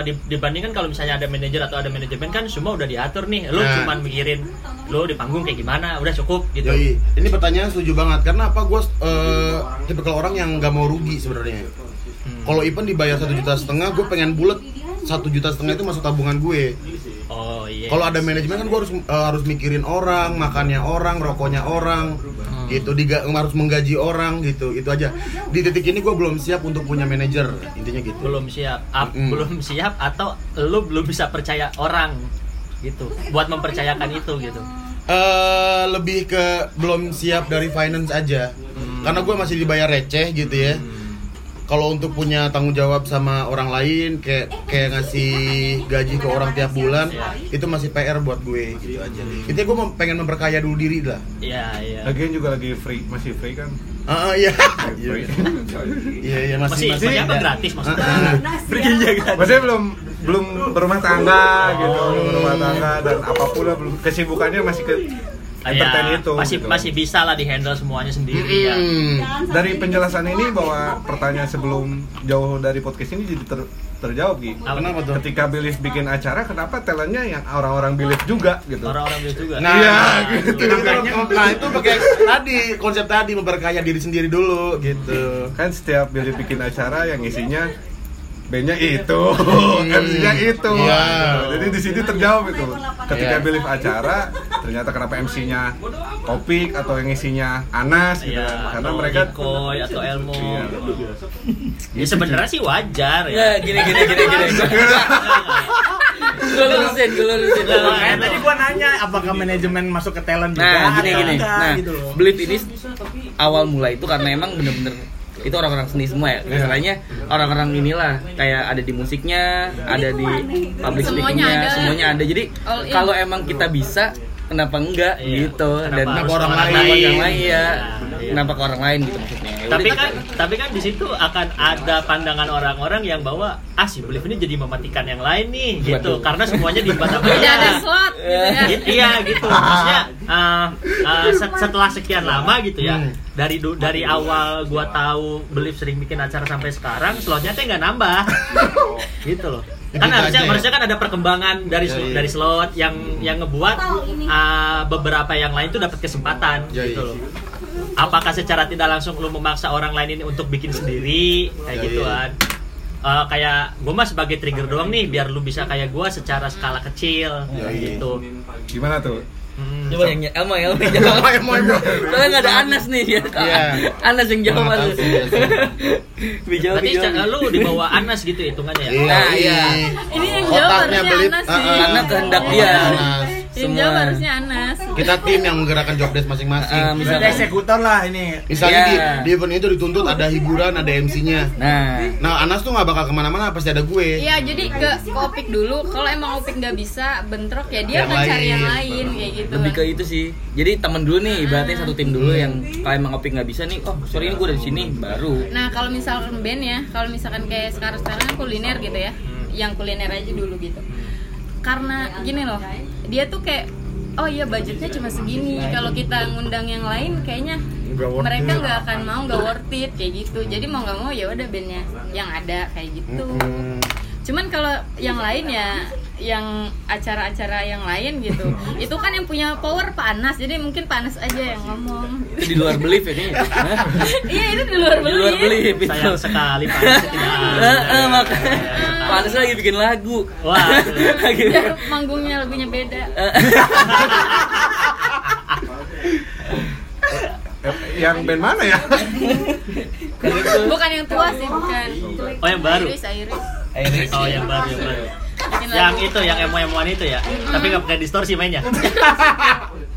Di- dibandingkan kalau misalnya ada manajer atau ada manajemen kan semua udah diatur nih. Lu Nah. cuman mikirin lu di panggung kayak gimana, udah cukup gitu. Yoi, ini pertanyaan setuju banget karena apa? Gue uh, tipikal orang yang nggak mau rugi sebenarnya. Hmm. Kalau Ipan dibayar satu juta setengah, gue pengen bulat satu juta setengah itu masuk tabungan gue. Oh iya. Kalau ada manajemen kan gue harus uh, harus mikirin orang, makannya orang, rokoknya orang, gitu. Diga, harus menggaji orang gitu. Itu aja. Di titik ini gue belum siap untuk punya manajer. Intinya gitu. belum siap, Ap- Mm. belum siap atau lu belum bisa percaya orang gitu. Buat mempercayakan itu gitu. eh lebih ke belum siap dari finance aja karena gue masih dibayar receh gitu ya kalau untuk punya tanggung jawab sama orang lain kayak kayak ngasih gaji ke orang tiap bulan itu masih PR buat gue gitu aja. Intinya gue pengen memperkaya dulu diri lah. Iya, iya. Lagian juga lagi free, masih free kan? Ah, iya. Iya iya. Masih Masih, masih apa gratis maksudnya? Perginya kan. Maksudnya belum belum berumah tangga gitu, belum berumah tangga dan apa pun lah belum. Kesibukannya masih ke entertain Ya, itu. masih gitu. masih bisa lah dihandle semuanya sendiri ya. Hmm. Dari penjelasan ini bahwa pertanyaan sebelum jauh dari podcast ini jadi ter- terjawab Gi. Apa? Kenapa tuh? Ketika Belief bikin acara, kenapa talentnya yang orang-orang Belief juga gitu? Orang-orang itu juga. Nah, Iya, gitu. Nah, itu pakai tadi konsep tadi memperkaya diri sendiri dulu gitu. Kan setiap Belief bikin acara yang isinya bandnya itu, MC-nya itu. Iya. Gitu. Jadi di sini terjawab itu. Ketika Iya. Belief acara, ternyata kenapa MC-nya Topik atau yang isinya Anas gitu Iya, kan. Karena atau mereka Nikoy atau Elmo. Iya. Ya sebenarnya sih wajar ya. ya gini gini gini gini gue lurusin gue lurusin Nah, tadi gua nanya apakah manajemen masuk ke talent juga Nah, gini gini. enggak Nah, gitu. Belief ini awal mulai itu karena emang bener-bener itu orang-orang seni semua ya. Masalahnya orang-orang inilah kayak ada di musiknya ada di public speakingnya semuanya ada. Jadi kalau emang kita bisa kenapa enggak Iya. gitu dan Kenapa orang orang lain? kenapa orang lain ya Iya. kenapa ke orang lain gitu maksudnya Ya tapi kan tapi kan di situ akan ada pandangan orang-orang yang bahwa ah si belief ini jadi mematikan yang lain nih gitu Waduh. karena semuanya dibatasi Tidak ada slot gitu ya. Gitu, iya gitu maksudnya uh, uh, set- setelah sekian lama gitu ya Hmm. dari du- dari awal gua tahu belief sering bikin acara sampai sekarang slotnya teh nggak nambah gitu loh kan harusnya aja ya? harusnya kan ada perkembangan dari Iya, iya. dari slot yang yang ngebuat uh, beberapa yang lain tuh dapat kesempatan Iya, gitu loh apakah secara tidak langsung lu memaksa orang lain ini untuk bikin sendiri kayak Iya, gitu iya. kan Eh, kayak gue mah sebagai trigger doang nih biar lu bisa kayak gue secara skala kecil iya. gitu Gimana tuh? Hmm. coba yang Elmo Elmo yang jawab Emang, emang, emang. soalnya nggak ada Anas nih dia Iya. Anas yang jawab tuh iya sih. dijawab Berarti lu di bawah Anas gitu hitungannya ya? Iya, Nah, iya. Ini yang jawab harusnya Anas sih. karena kehendak dia Anas. Yang semua jawab harusnya Anas. Kita tim yang menggerakkan job desk masing-masing. Ah, Kita misalkan eksekutor lah ini. Misalnya Iya. di, di event itu dituntut ada hiburan, ada MC-nya. nah Nah, Anas tuh nggak bakal ke mana-mana, pasti ada gue. Iya, jadi ke ke Opik dulu. Kalau emang Opik nggak bisa bentrok ya dia Yang akan cari yang lain. lain kayak gitu. lebih ke itu sih jadi temen dulu nih ibaratnya satu tim dulu yang kalau emang opik nggak bisa nih oh sorry ini gue dari sini baru Nah, kalau misalkan band ya, kalau misalkan kayak sekarang-sekarang kan kuliner gitu ya. Yang kuliner aja dulu gitu. Karena gini loh, dia tuh kayak oh iya budgetnya cuma segini. Kalau kita ngundang yang lain kayaknya mereka nggak akan mau nggak worth it kayak gitu. Jadi mau nggak mau ya udah bandnya yang ada kayak gitu. Cuman kalau yang lain ya yang acara-acara yang lain gitu itu kan yang punya power Pak Anas jadi mungkin Pak Anas aja yang ngomong. Itu di luar belief ya kayaknya. Iya itu di luar di luar beli belief itu. Sayang sekali Pak Anas tidak ada. Eh, eh, makanya. Pak Anas lagi bikin lagu. Wah. lagi biar manggungnya lagunya beda. Eh, yang band mana ya? bukan yang tua sih bukan. Oh yang baru. Iris Iris Iris. Oh yang baru yang baru. Yang itu yang emo-emoan itu ya. Tapi nggak pakai distorsi mainnya.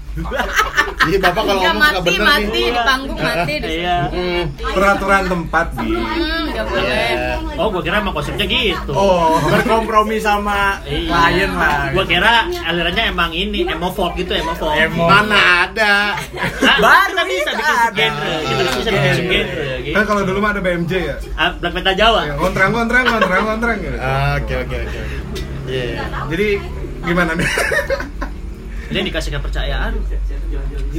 Jadi bapak kalau Nggak ngomong suka mati bener mati nih. di panggung mati di Iya. Hmm. Peraturan tempat di. hmm nggak boleh Oh gua kira emang konsepnya gitu. Oh, berkompromi sama Iya. klien lah. Gua kira alirannya emang ini emo folk gitu emo folk. Emo. Mana ada. Ah, Baru kita bisa bikin ada. subgenre. Kita bisa bikin Iya. subgenre. gitu. Kan kalau dulu mah ada BMJ ya. Ah, Black metal Jawa. Kontrang kontrang kontrang kontrang gitu. Ah, Oke oke oke. Iya. Jadi gimana nih? Dia dikasih kepercayaan.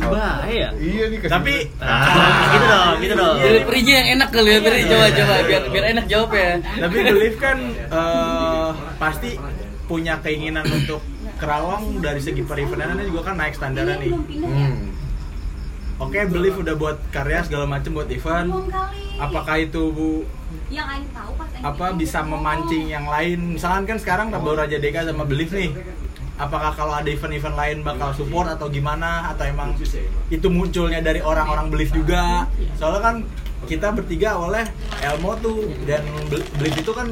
Bahaya. iya nih Tapi Ah, gitu dong, gitu dong. Deliverynya yang enak kali ya tadi coba coba biar biar enak jawab ya tapi Belief kan eh, pasti punya keinginan untuk Kerawang dari segi perivenannya juga kan naik standarnya nih. Hmm. Oke, Belief udah buat karya segala macam buat event. Apakah itu Bu yang Aing tahu pas Aing apa bisa memancing yang lain? Misalkan kan sekarang baru Raja Deka sama Belief nih. Apakah kalau ada event-event lain bakal support atau gimana? Atau emang itu munculnya dari orang-orang Belief juga? Soalnya kan kita bertiga oleh Elmo tuh dan Bel- Belief itu kan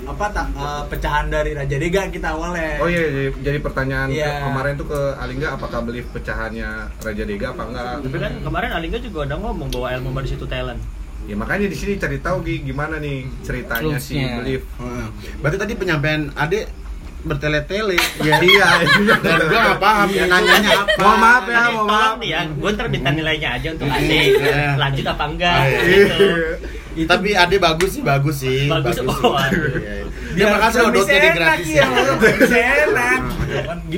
apa tak eh, pecahan dari Raja Dega kita awalnya. Oh iya, jadi, jadi pertanyaan ke- Iya. kemarin tuh ke Alingga apakah beli pecahannya Raja Dega apa enggak? Tapi kan kemarin Alingga juga udah ngomong bahwa ilmu di situ talent. Ya makanya di sini cari tahu Gi, gimana nih ceritanya si. Belief. Hmm. Berarti tadi penyampaian Ade bertele-tele. Ya iya, Dan gua nggak paham dia nanyanya apa. Mohon maaf ya, mohon tolong maaf. nih ya, gue ntar minta nilainya aja untuk Iya. Ade. Iya. Lanjut apa enggak? Gitu. Tapi Ade bagus sih, bagus sih. Bagus, sih. oh, aduh. Iya, iya. Terima kasih loh dotnya di gratis ya. bisa enak.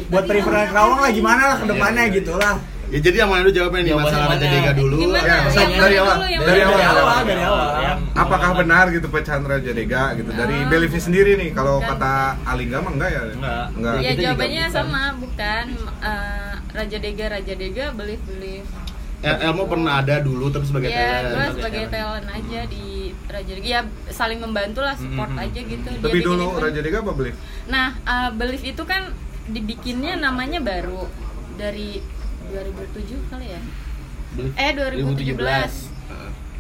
Buat periferan Kerawang lah gimana lah ke depannya gitu lah. Ya jadi yang mana dulu jawabnya nih Jawaban masalah? Dega dulu. Gimana? Ya, sok, mana dari awal. Dari awal. Dari awal, dari awal. Yang Apakah benar gitu pecahan Raja Dega gitu dari. Beliefnya sendiri nih? Kalau kata Alingga mah enggak ya? Enggak. Enggak. ya jawabannya bukan. sama bukan Eh, Raja Dega Raja Dega belief belief El- Elmo pernah ada dulu tapi sebagai ya talent. gue sebagai talent aja di Raja Dega ya saling membantu lah support aja gitu Dia Lebih bikin dulu event. Raja Dega apa Belief? nah eh, belief itu kan dibikinnya namanya baru dari 2007 kali ya eh 2017 2017.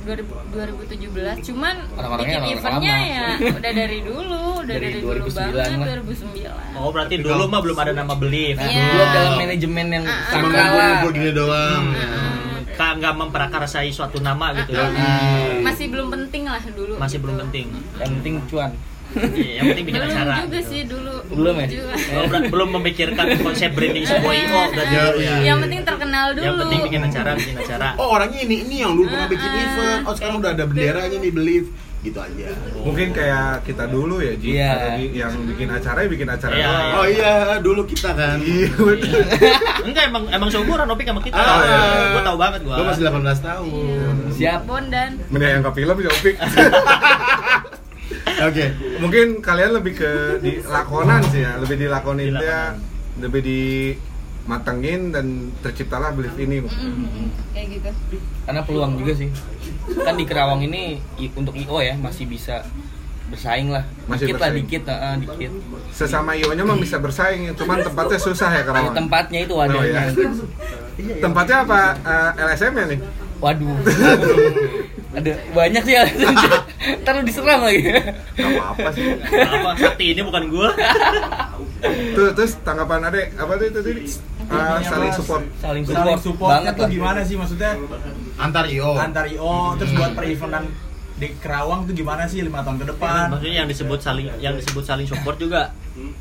2000 2017 cuman Orang-orangnya bikin orang eventnya lama. ya udah dari dulu udah Dari dari, dulu 2009 banget lah. 2009 Oh berarti dulu mah belum ada nama Belief. Nah, Iya. belum dalam manajemen yang Ah, ah. Sakral lah. ngumpul-ngumpul gini doang. Ah, ka- nggak memperakarsai suatu nama gitu ya. Uh-uh. masih belum penting lah dulu Masih gitu. belum penting. yang penting cuan Iya, yang penting bikin belum acara. juga gitu. sih dulu Belum ya? juga. Oh, belum memikirkan konsep branding sebuah IO berarti Ya, gitu ya. yang penting terkenal dulu Yang penting bikin acara, bikin acara. Oh orangnya ini ini yang dulu pernah bikin Ah, event. Oh sekarang udah ada benderanya nih believe gitu aja. Mungkin kayak kita dulu ya, Ji. Iya. Ada di- yang bikin acara ya bikin acara Iya, doang. Oh iya dulu kita kan. Iya, betul. Enggak emang emang seumuran Opik sama kita. Ah, iya. Gua tahu banget gua. Gue masih 18 tahun. siap Bondan Mending yang ke film ya, Opik. Oke. Mungkin kalian lebih ke di lakonan sih ya, lebih dilakonin Di dia, lebih dimatengin dan terciptalah belief ini. Mm, kayak gitu karena peluang juga sih kan di Kerawang ini untuk IO ya masih bisa bersaing lah Masih dikit lah bersaing. dikit ah, dikit Sesama IO-nya mah bisa bersaing, cuman tempatnya susah ya Ya, Karawang. tempatnya itu Oh, wadahnya iya. Tempatnya apa? Eh, LSM ya nih? waduh ada banyak sih alasan ntar lu diserang lagi Gak apa-apa sih. Apa sakti ini bukan gua. Tuh, terus tanggapan Ade, apa tuh itu tadi? Eh, saling support. saling saling support, support banget tuh gimana sih maksudnya Antar IO. antar IO terus buat per eventan di Kerawang tuh gimana sih lima tahun ke depan Maksudnya yang disebut saling yang disebut saling support juga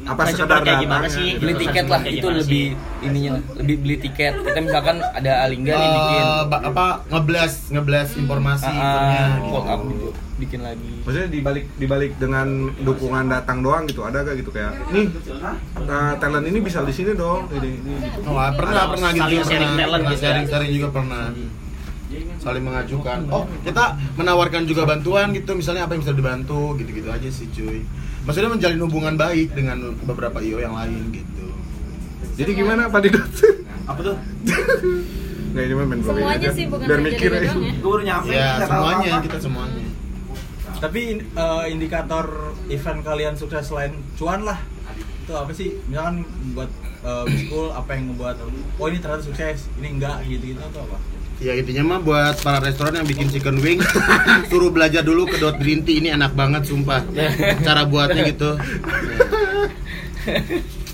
Apa Main sekedar kayak gimana sih? ya? beli Gitu, tiket lah itu gimana lebih sih? ininya lah lebih beli tiket kita misalkan ada Alingga nih bikin Eh, ba- apa ngeblast ngeblast informasi ah, eventnya. ah, follow up gitu bikin lagi Maksudnya dibalik dibalik dengan dukungan datang doang gitu ada gak gitu kayak nih eh, talent ini bisa di sini dong ini, ini gitu. Oh, pernah pernah gitu sharing pernah. talent Pernah gitu ya. sharing-sharing juga pernah. Saling mengajukan. Oh, kita menawarkan juga bantuan gitu, misalnya apa yang bisa dibantu gitu-gitu aja sih, cuy. Maksudnya menjalin hubungan baik dengan beberapa IO yang lain gitu. Jadi gimana Pak Didot? Apa tuh? Nggak ini mah main semuanya aja. sih bukan Biar mikir dari aja. ya Gue baru nyampe. Ya, semuanya kita semuanya. tapi eh, indikator event kalian sukses selain cuan lah itu apa sih misalkan buat eh, school apa yang ngebuat oh ini ternyata sukses ini enggak gitu gitu atau apa Ya intinya mah buat para restoran yang bikin chicken wing suruh belajar dulu ke dot green tea ini enak banget sumpah. Cara buatnya gitu.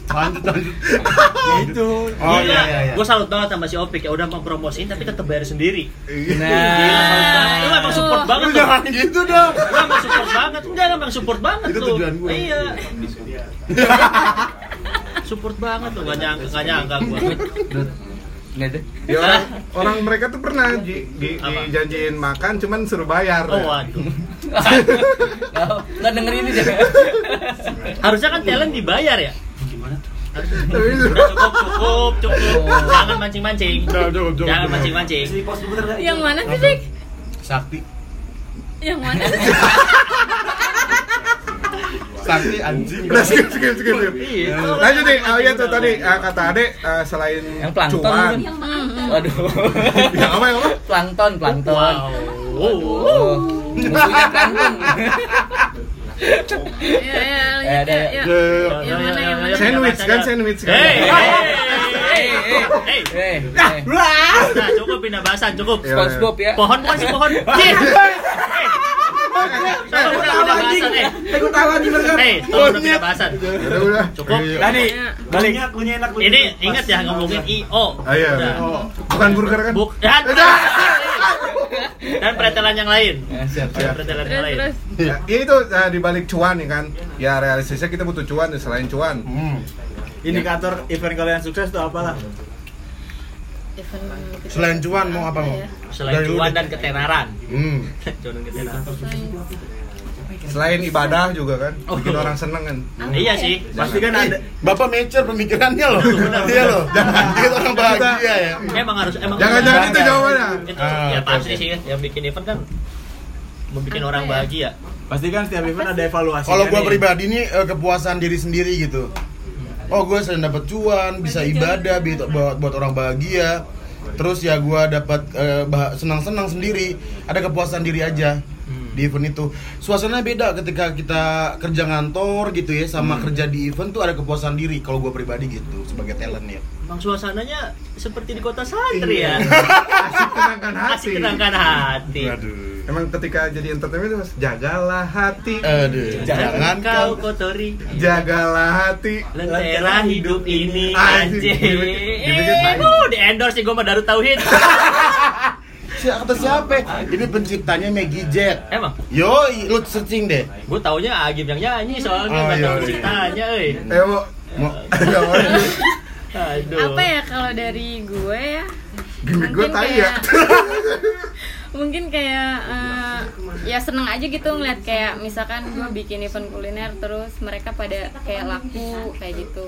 Lanjut lanjut. ya itu Oh iya iya iya. Gue salut banget sama si Opik ya udah mempromosiin tapi tetap bayar sendiri. nah. Lu emang support banget Lu tuh. jangan gitu dong. Lu emang support banget. Enggak, emang support banget Itu tujuan gue. Iya. support banget tuh, gak nyangka, gak nyangka gue. Nggak ada Ya orang, orang mereka tuh pernah di, di, dijanjiin makan cuman suruh bayar. Oh waduh. nggak nggak dengerin ini deh Harusnya kan talent dibayar ya. Tapi Udah cukup, cukup, cukup. Jangan cukup, Jangan cukup. mancing-mancing. Si pos dulu bentar, yang mana sih Dik? Sakti. yang mana Sakti anjing. Udah skip skip skip. skip. Iya. Lanjut nih, oh iya tuh tadi eh, kata Ade eh, selain Yang plankton cuan. bukan? waduh Yang apa yang apa? plankton plankton Wow. Oh, musuhnya plankton ya ya ya, ya. Yang yang? Sandwich kan sandwich kan. Hei, hei, hei, hei, eh hei. eh Nah, cukup pindah bahasan, cukup. Iya. SpongeBob ya Pohon bukan sih pohon. Cih. Tolong udah pindah bahasan, eh. Aku tahu anjing bener. Eh, tolong udah pindah bahasan. Udah udah. Cukup. Tadi balik enak. Ini ingat ya ngomongin IO. Ah, iya. Iya. Bukan burger kan? Buk dan dan pretelan yang lain. Ya, siap Dan siap pretelan yang lain. terus Ya, ya itu eh, di balik cuan kan. Ya realistisnya kita butuh cuan selain cuan. Hmm. indikator event kalian sukses tuh apalah event cuan mau apa mau? ya. Selain cuan dan ketenaran. Hmm. Cuan dan ketenaran. Selain ibadah juga kan, bikin orang seneng kan. Iya sih. pasti kan ada Bapak mecer pemikirannya loh. Iya loh. Jangan kita orang bahagia ya. Emang harus emang Jangan-jangan itu Jangan. jawabannya. itu Ah, ya pasti oke. sih yang bikin event kan membuat orang ya? bahagia. pasti kan setiap event ada evaluasi Kalau kan gua pribadi nih eh, kepuasan diri sendiri gitu. Oh gue sering dapat cuan, bisa ibadah, bi- buat buat orang bahagia. Terus ya gua dapat eh, bah- senang-senang sendiri. Ada kepuasan diri aja di event itu. Suasananya beda ketika kita kerja ngantor gitu ya, sama kerja di event tuh ada kepuasan diri. Kalau gua pribadi gitu sebagai talent ya. Emang suasananya seperti di kota santri ya. Asik tenangkan hati. Asik tenangkan hati. Waduh. Emang ketika jadi entertainment itu harus jagalah hati Aduh, jangan kau kau kotori jagalah hati lentera hidup ini Anjing. Uh, di endorse sih gue mah Darut Tauhid. Si kata siapa? Ini penciptanya Maggie Jet. Emang, Yo, lu searching deh. gue taunya Agim yang nyanyi soalnya Oh, iya, iya. ceritanya, euy. eh mau mau Aduh. apa ya kalau dari gue ya gimmick gue ya kayak- mungkin kayak eh, ya seneng aja gitu ngeliat kayak misalkan gue bikin event kuliner terus mereka pada kayak laku kayak gitu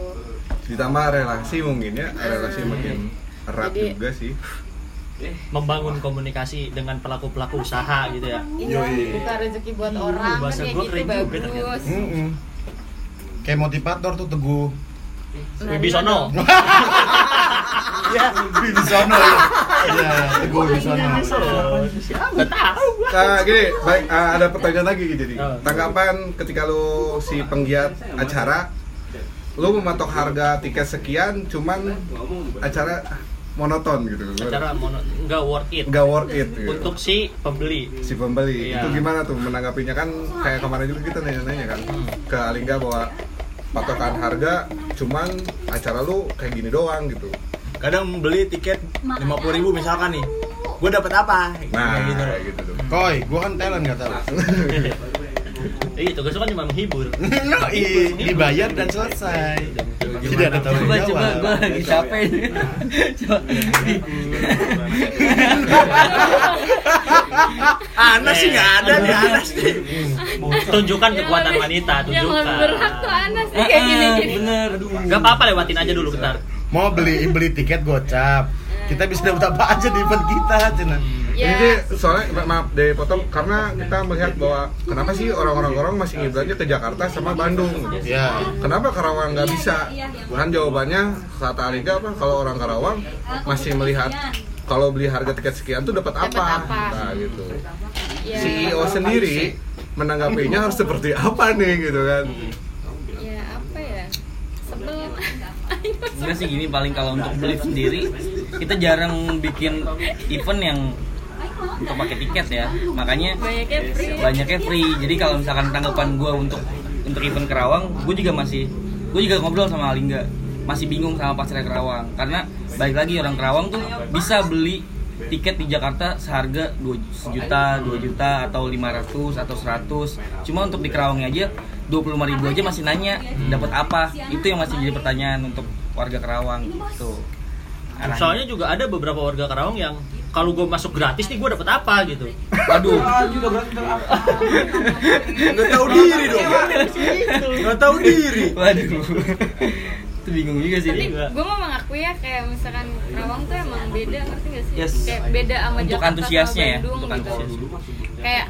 ditambah relasi mungkin ya relasi makin erat Jadi- juga sih membangun komunikasi dengan pelaku-pelaku usaha gitu ya. iya buka rezeki buat orang kan bahasa kayak gitu keren juga ternyata. bagus Mm-mm. Kayak motivator tuh teguh. Wibisono. Ya, Wibisono ya. Iya, teguh Wibisono. Siapa tahu. Nah, gini, baik ah, ada pertanyaan lagi jadi. Oh. Tanggapan ketika lu si penggiat acara lu mematok harga tiket sekian cuman acara monoton gitu. Acara mono nggak worth it nggak worth it gitu. untuk si pembeli. si pembeli Iya. itu gimana tuh menanggapinya kan kayak kemarin juga kita nanya-nanya kan ke Alingga bahwa patokan harga cuman acara lu kayak gini doang gitu kadang beli tiket 50.000 ribu misalkan nih gue dapat apa nah gitu kayak gitu tuh Koi, gua kan talent gak tahu. Iya, tugas kan cuma menghibur. No, i- dibayar dan selesai. Tidak ada tanggung Coba coba jawab. gue lagi capek ini. Coba. Anas sih nggak ada nih Anas nih Tunjukkan kekuatan wanita, yang tunjukkan. berhak tuh Anas kayak gini Ah, gini Bener. Gak apa-apa lewatin aja dulu bentar. Mau beli beli tiket gocap. Kita bisa dapat apa aja di event kita, Cina. ya Ini sih soalnya ma- maaf deh potong karena kita melihat bahwa kenapa sih orang-orang orang masih ngibratnya ke Jakarta sama Bandung. Ya. Kenapa Karawang nggak bisa? Kan jawabannya kata Alika apa? Kalau orang Karawang masih melihat kalau beli harga tiket sekian tuh dapat apa? apa? Nah gitu. ya, CEO sendiri menanggapinya harus seperti apa nih gitu kan? ya apa ya sebel Enggak sih gini paling kalau untuk beli sendiri kita jarang bikin event yang untuk pakai tiket ya. Makanya banyaknya free banyaknya free. Jadi kalau misalkan tanggapan gue untuk untuk event Kerawang, gue juga masih gue juga ngobrol sama Alingga masih bingung sama pasar Kerawang karena balik lagi orang Kerawang tuh bisa beli tiket di Jakarta seharga 2 juta, 2 juta atau 500 atau 100. Cuma untuk di Kerawangnya aja 25.000 ribu aja masih nanya dapat apa. Itu yang masih jadi pertanyaan untuk warga Kerawang gitu. Arahnya. Soalnya juga ada beberapa warga Karawang yang kalau gue masuk gratis nih gue dapet apa gitu. waduh. nggak tahu diri dong nggak tahu diri Waduh. Itu bingung juga sih. tapi Iya. gue mau mengakui ya kayak misalkan Kerawang tuh emang beda ngerti gak sih Yes. kayak beda sama Untuk Jakarta antusiasnya sama ya, Bandung untuk gitu antusias. kayak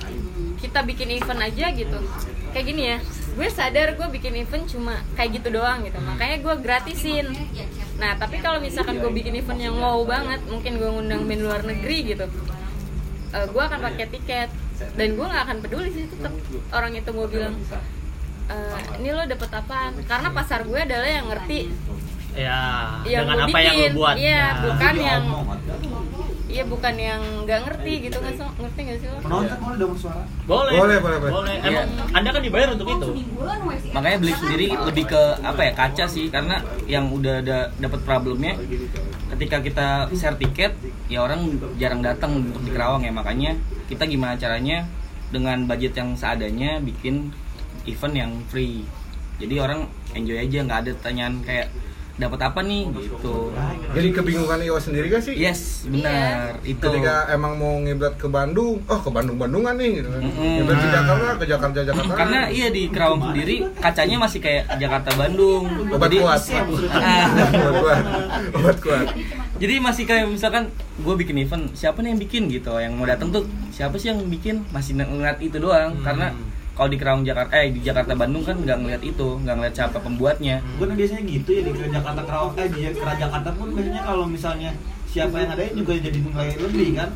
kita bikin event aja gitu kayak gini ya gue sadar gue bikin event cuma kayak gitu doang gitu makanya gue gratisin nah tapi kalau misalkan gue bikin event yang wow banget mungkin gue ngundang band luar negeri gitu eh, gue akan pakai tiket dan gue nggak akan peduli sih tetap orang itu mau bilang "Eh, ini lo dapet apaan karena pasar gue adalah yang ngerti Ya, yang dengan apa yang bikin. lu buat. iya Ya. bukan yang iya bukan yang nggak ngerti gitu nggak so ngerti nggak sih lo Penonton boleh dong suara. Boleh. Boleh, boleh, boleh. Boleh. Emang Anda kan dibayar untuk itu. makanya beli sendiri lebih ke apa ya kaca sih karena yang udah ada dapat problemnya ketika kita share tiket ya orang jarang datang untuk di Kerawang ya makanya kita gimana caranya dengan budget yang seadanya bikin event yang free jadi orang enjoy aja nggak ada pertanyaan kayak dapat apa nih gitu Jadi kebingungan Iwa sendiri gak sih? yes benar itu Ketika emang mau ngibrat ke Bandung, oh ke Bandung Bandungan nih gitu kan. Mm-mm. Ngibrat ke Jakarta, ke Jakarta Jakarta. karena iya di Kerawang sendiri kacanya masih kayak Jakarta Bandung obat jadi kuat. Ah. obat kuat. Obat kuat. jadi masih kayak misalkan gue bikin event siapa nih yang bikin gitu yang mau datang tuh siapa sih yang bikin masih ngeliat itu doang karena kalau di Kerawang Jakarta eh di Jakarta Bandung kan nggak ngeliat itu nggak ngeliat siapa pembuatnya. Gue kan biasanya gitu ya di Jakarta Kerawang eh di Jakarta pun biasanya kalau misalnya siapa yang ada juga jadi nilai lebih kan.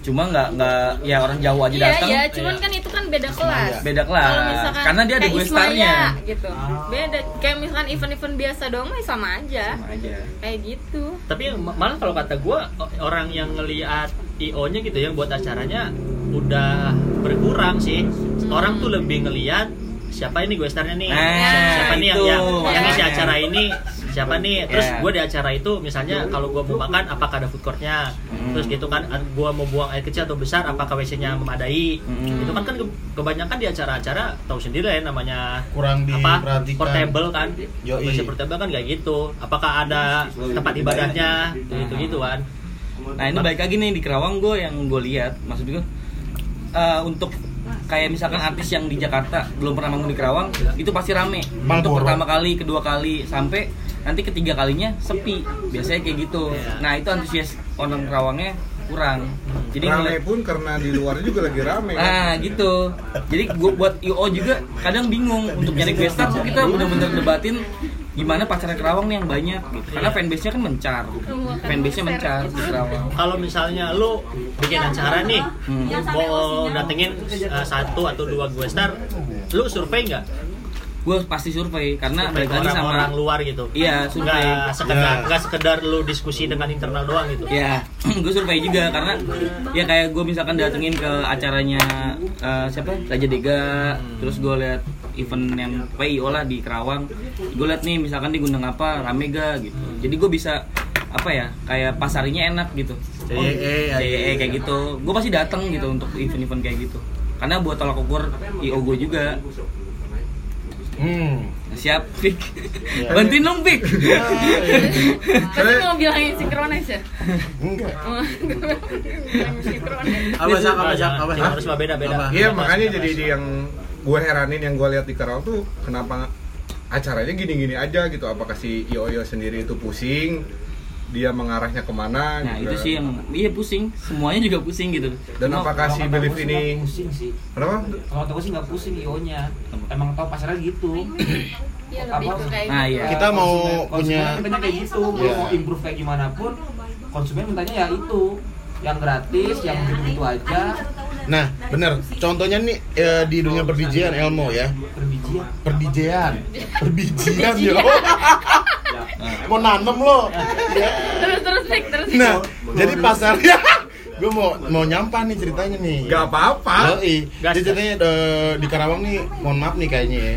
cuma nggak nggak ya orang jauh aja iya datang. iya. cuman kan itu kan beda kelas. beda kelas. kalau misalkan karena dia ada gue starnya. gitu. Ah. beda kayak misalkan event-event biasa dong mah sama aja. Sama aja. Kayak gitu. Tapi ma- malah kalau kata gue orang yang ngelihat IO-nya gitu yang buat acaranya udah berkurang sih orang tuh lebih ngelihat siapa ini gue starnya nih Nah, siapa, siapa nih yang yang, yang ngisi Makanya. acara ini siapa nih terus Ya. gue di acara itu misalnya kalau gue mau makan apakah ada food courtnya Hmm. terus gitu kan gue mau buang air kecil atau besar apakah wc-nya memadai Hmm. itu kan kan ke- kebanyakan di acara-acara tahu sendiri ya namanya Kurang apa diperhatikan. portable kan Yoi. wc portable kan kayak gitu apakah ada tempat ibadahnya gitu gitu kan Nah ini balik lagi nih di Kerawang gue yang gue lihat maksud gue eh, untuk kayak misalkan artis yang di Jakarta belum pernah manggung di Kerawang itu pasti rame untuk Marlboro. pertama kali kedua kali sampai nanti ketiga kalinya sepi biasanya kayak gitu Iya. nah itu antusias orang Kerawangnya kurang jadi rame pun karena di luar juga lagi rame kan? Nah gitu. Jadi gua buat IO juga kadang bingung untuk nyari guest star tuh kita bener-bener debatin gimana pacarnya Kerawang nih yang banyak gitu. Karena fanbase-nya kan mencar. Fanbase-nya mencar di Kerawang. kalau misalnya lu bikin acara nih Hmm. mau datengin uh, satu atau dua gue star lu survei nggak Gue pasti survei karena Survei balik ke lagi sama orang-orang luar gitu Iya, survei. nggak sekedar Ya. nggak sekedar lu diskusi dengan internal doang gitu Ya, gue survei juga karena ya kayak gue misalkan datengin ke acaranya eh, siapa Raja Dega, terus gue lihat event yang PIO lah di Kerawang, gue lihat nih misalkan di Gunung apa rame ga gitu, jadi gue bisa apa ya kayak pasarnya enak gitu, CYE, CYE kayak gitu, gue pasti datang gitu untuk event-event kayak gitu, karena buat tolak ukur IO gue juga. Hmm. siap Pik. Bantuin dong Pik. Tapi mau bilangin sinkronis ya? Enggak. Sinkronis. apa sih apa sih apa sih harus beda beda Apa? Iya makanya jadi di yang gue heranin yang gue lihat di Kerawang tuh kenapa acaranya gini-gini aja gitu. Apakah si Ioyo sendiri itu pusing? Dia mengarahnya ke mana nah gitu itu kan. sih yang iya pusing. Semuanya juga pusing gitu. Dan apakah kalau si Belief ini pusing sih. Kenapa? Kalau gue sih nggak pusing ionya emang tau pasarnya gitu. Iya lebih ke kayak Nah, gitu. iya. Kita mau Konsumen- punya- konsumen mintanya kayak gitu. Iya. mau improve kayak gimana pun konsumen mintanya ya itu. Yang gratis yang gitu gitu aja Nah, bener. Contohnya nih eh, di dunia perbijian Elmo ya. berbijian Perbijian. Perbijian ya. Mau nanem lo. Ya. Terus terus Pik, terus. Nah, jadi pasarnya gue mau mau nyampah nih ceritanya nih. Gak apa-apa Jadi ceritanya eh, di Karawang nih, mohon maaf nih kayaknya ya.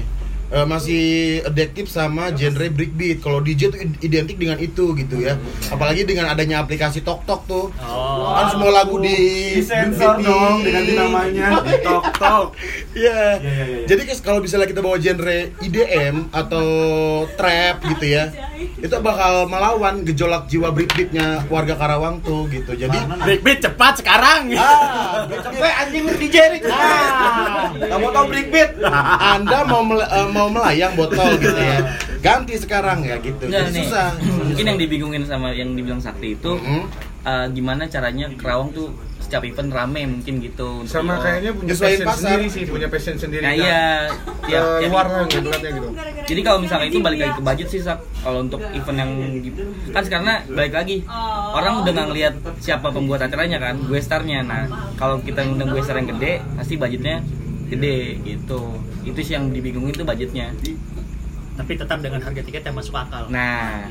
Eh, masih adaptif sama genre breakbeat. Kalau DJ tuh identik dengan itu gitu ya. Apalagi dengan adanya aplikasi Tok Tok tuh. oh Kan semua lagu di breakbeat dong diganti namanya tok tok Iya. Iya, iya, iya. Jadi kalau misalnya kita bawa genre IDM atau trap gitu ya, itu bakal melawan gejolak jiwa breakbeatnya warga Karawang tuh gitu. Jadi breakbeat cepat sekarang ah, cepet anjing lu DJ Rick Ah. kamu tau breakbeat Anda mau mel- eh, mau melayang botol gitu ya. Ganti sekarang ya gitu. Jadi nih. susah. Mungkin yang dibingungin sama yang dibilang Sakti itu Mm. eh, gimana caranya Kerawang tuh setiap event rame mungkin gitu. untuk sama kayaknya punya Nyesuaiin passion pasar. sendiri sih punya passion sendiri Nah kan. iya, tiap, tiap luar lah ibaratnya gitu Jadi kalau misalnya itu balik lagi ke budget sih Sak. Kalau untuk event yang gitu. kan karena balik lagi orang udah nggak ngeliat siapa pembuat acaranya kan, gue starnya. Nah kalau kita ngundang gue star yang gede, pasti budgetnya gede gitu. Itu sih yang dibingungin tuh budgetnya. tapi tetap dengan harga tiket yang masuk akal Nah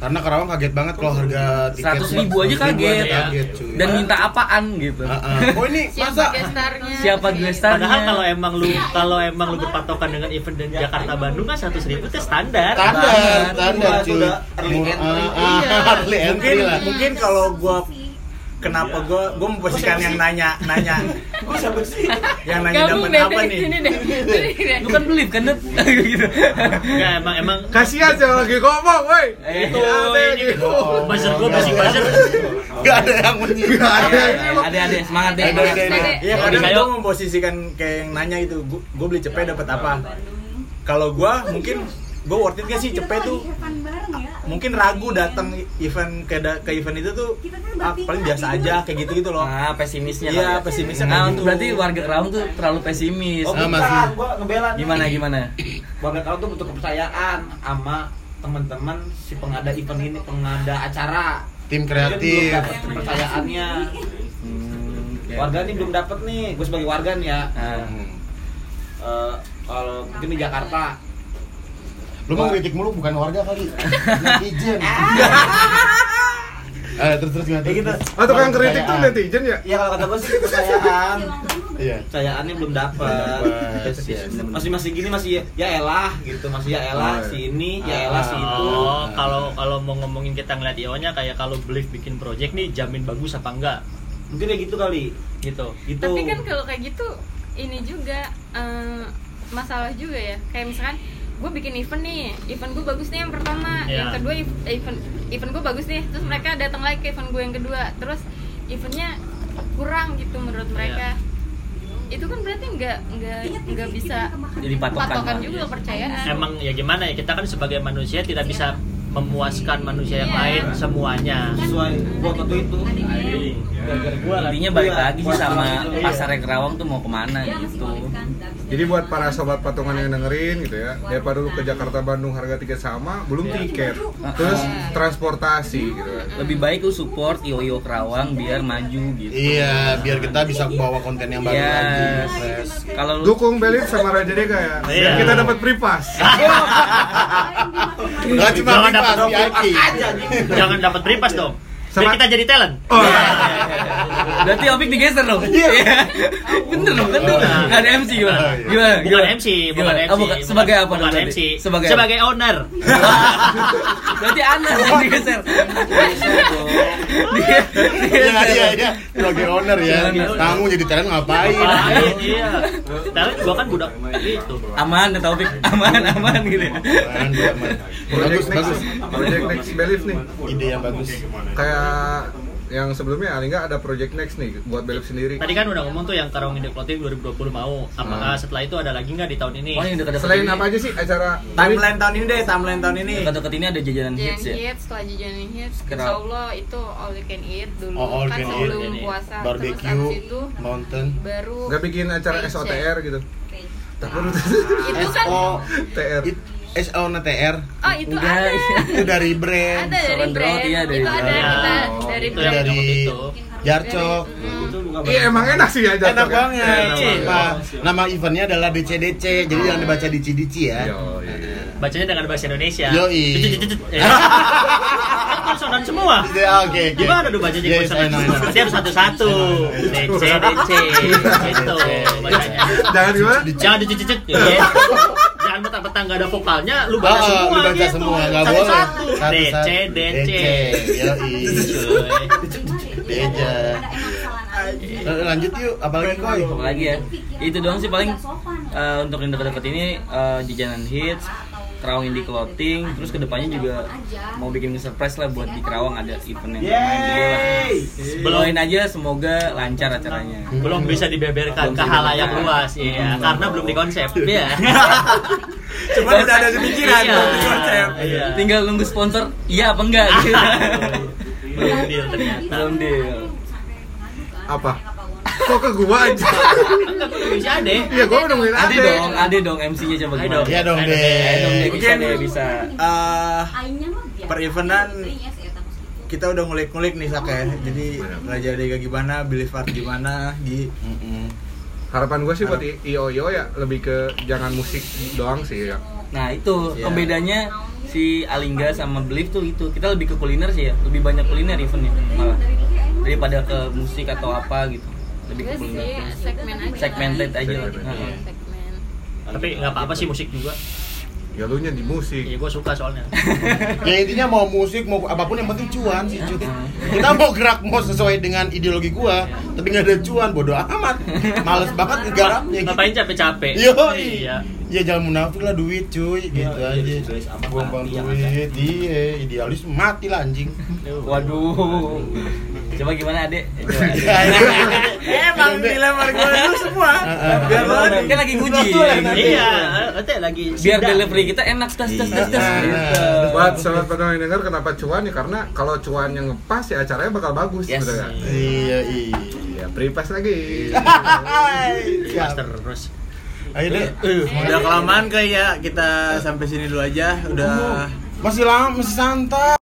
Karena Karawang kaget banget kalau harga tiket 100 ribu aja kaget, kaget cuy. dan minta apaan gitu. Ah. Oh ini Siapa masa gestarnya? Siapa gue starnya? Padahal kalau emang lu kalau emang lu berpatokan dengan event di Jakarta Bandung kan seratus ribu itu standar. standar, standar cuy. early entry. ah, Iya. mungkin mungkin kalau gua kenapa gua gua memposisikan yang nanya nanya gue siapa sih yang nanya dapat deh apa nih deh. Sini. Lu kan belief kan Nut? gitu. Enggak emang emang kasihan saya lagi ngomong woi Eh, itu Ada ini gitu. buzzer gua basic buzzer. Gak ada yang semangat deh. Ada, ada, ada. Iya Jadi kadang kayak- gue memposisikan kayak yang nanya itu, gue beli cepet dapat apa? Kalau gue mungkin gue worth it gak sih cepet tuh? Mungkin ragu datang event ke da- ke event itu tuh ah, paling biasa aja kayak gitu gitu loh. Ah, pesimisnya Iya, ya. pesimisnya Nah, untuk gitu. berarti warga Kerawang tuh terlalu pesimis. oh Ah, bukan masih. gue ngebela nih. Gimana gimana? warga kau tuh butuh kepercayaan sama teman-teman si pengada event ini pengada acara Tim kreatif. dapat kepercayaannya Hmm, ya. warga nih belum dapat nih gue sebagai warga nih ya Ah. Eh, kalau mungkin di Jakarta Lu mau kritik mulu bukan warga kali. Netizen. Eh, terus terus gimana? Ya gitu. Oh, tukang kritik tuh netizen ya? Ya kalau kata gue sih kepercayaan. Iya. Kepercayaannya belum dapat. Yes. Masih masih gini masih ya, elah gitu, masih ya elah Oh, iya. si ini, ya elah si itu. Oh, kalau kalau mau ngomongin kita ngeliat IO-nya kayak kalau Belief bikin project nih jamin bagus apa enggak Mungkin kayak gitu kali. gitu. Gitu. tapi kan kalau kayak gitu ini juga eh, masalah juga ya kayak misalkan gue bikin event nih event gue bagus nih yang pertama Iya. yang kedua ev- event event gue bagus nih terus mereka datang lagi ke event gue yang kedua terus eventnya kurang gitu menurut mereka itu kan berarti nggak nggak nggak bisa Jadi patokan patokan lah. juga kepercayaan Emang ya gimana ya kita kan sebagai manusia tidak bisa memuaskan manusia yang Iya. lain semuanya. sesuai gua waktu itu. Gara-gara gua lah. Intinya balik Iya, lagi sih sama pasar yang Kerawang tuh mau ke mana gitu. Jadi buat para sobat patungan yang dengerin gitu ya, daripada dulu ke Jakarta Bandung harga tiket sama, belum tiket, terus transportasi gitu kan. Lebih baik lu support Iyo Kerawang biar maju gitu. Iya, biar kita bisa bawa konten yang baru Yes. lagi. Fresh. Kalau lu Dukung Belit sama Raja Deka ya, biar Iya. kita dapat pripas. Nggak cuma Jangan dapat VIP. Jangan dapat pripas dong. Biar Sama- kita jadi talent. Oh, berarti Opik digeser dong. Iya. Bener dong, kan tuh. Nggak ada MC gimana? Iya. Gimana? Bukan Gimana? MC, bukan Gimana? MC. Oh, bukan. Sebagai apa Bukan dong? MC. Sebagai Sebagai owner. Berarti Anas yang digeser. Dia Iya, iya, iya. Sebagai owner ya. Kamu jadi talent ngapain? Lain, iya. Talent gua kan budak itu. Aman ya Taufik, aman aman gitu. ya. Aman, aman. Bagus, bagus. project next Belif nih. Ide yang bagus. Kayak yang sebelumnya Alingga ada project next nih buat Belif sendiri. Tadi kan udah ngomong tuh yang Karawang Indie Clothing 2020 mau. Apakah setelah itu ada lagi nggak di tahun ini? Oh yang dekat-dekat Selain ini- apa aja sih acara Timeline tahun ini deh, timeline tahun ini. Dekat-dekat ini ada jajanan Jajan hits ya. hits, setelah jajan hits, insya Allah itu all you can eat dulu Oh, all kan can eat. sebelum Ini. puasa. Terus Barbecue, abis itu mountain. baru nggak bikin acara. SOTR gitu? Takut itu kan TR. SO NTR. oh itu Enggak, ada Itu dari brand. ada dari brand Drought, iya, dari itu ada brand. kita Oh, dari itu brand yang dari. Jarcok. Bukan Iya emang enak sih ya jatuh Enak kan? banget. Nama eventnya adalah DCDC. Jadi jangan dibaca dici-dici ya. Yo, iya, iya. Bacanya dengan bahasa Indonesia. Yoi. Cucut. Eh. Kan konsonan semua. Ya, Oke, oke. Gimana tuh bacanya Yes, konsonan I know, I semua? know. Berarti harus satu-satu. DC, DC. Gitu bacanya. Jangan gimana? Jangan dicucut-cucut. Petang-petang nggak ada vokalnya, lu baca oh, semua lu baca gitu. semua, nggak boleh. Satu-satu. DC, DC. Deja. Lanjut yuk, apalagi koi? Apa lagi ya? Itu doang sih paling eh, untuk yang dekat-dekat ini eh, jajanan hits, Kerawang Indie Clothing, terus ke depannya juga mau bikin surprise lah buat di Kerawang ada event yang lah. Doain aja semoga lancar acaranya. belum bisa dibeberkan ke halayak luas ya karena belum dikonsep ya Cuma udah ada di pikiran Iya. belum di. Iya. Tinggal nunggu sponsor, iya apa enggak gitu. belum deal ternyata Belum deal. Apa? Kok ke gua aja? bisa ada Iya, gua udah nungguin Ade Ade. dong, ade dong MC-nya coba gimana? dong. Iya dong, deh. Ayo dong deh, bisa Mungkin- deh, bisa. Eh, per eventan kita udah ngulik-ngulik nih Sak ya. Jadi Raja Dega gimana, Believe Art gimana, Gi. Mm-mm. Harapan gua sih buat I- IOIO ya lebih ke jangan musik doang sih ya. Nah itu Iya. pembedanya si Alingga sama Belief tuh itu kita lebih ke kuliner sih ya lebih banyak kuliner eventnya malah daripada ke musik atau apa gitu lebih ke sih, segmen aja. segmented aja lah Segmented. Segmen. tapi nggak apa-apa sih musik juga Ya lu nya di musik. ya gue suka soalnya Ya intinya mau musik mau apa pun yang penting cuan sih cuy. Kita mau gerak mau sesuai dengan ideologi gua, tapi nggak ada cuan bodoh amat. Males banget gitu. ngapain capek-capek Yo, iya Ya jangan munafik lah duit cuy, gitu iya, aja. Buang-buang duit, iya, idealis mati lah anjing. waduh coba gimana adek Coba, Adek. Emang dilempar gue dulu semua. Biar lo kan kan lagi nguji iya nanti lagi biar delivery kita enak tas tas tas tas Iya. gitu. Buat sobat pendengar yang denger kenapa cuan ya karena kalau cuan yang ngepas ya acaranya bakal bagus Yes. Iya, iya. Iya, pripas lagi. Pas terus Ayo deh. Udah kelamaan kayak kita sampai sini dulu aja. Udah Masih lama, masih santai.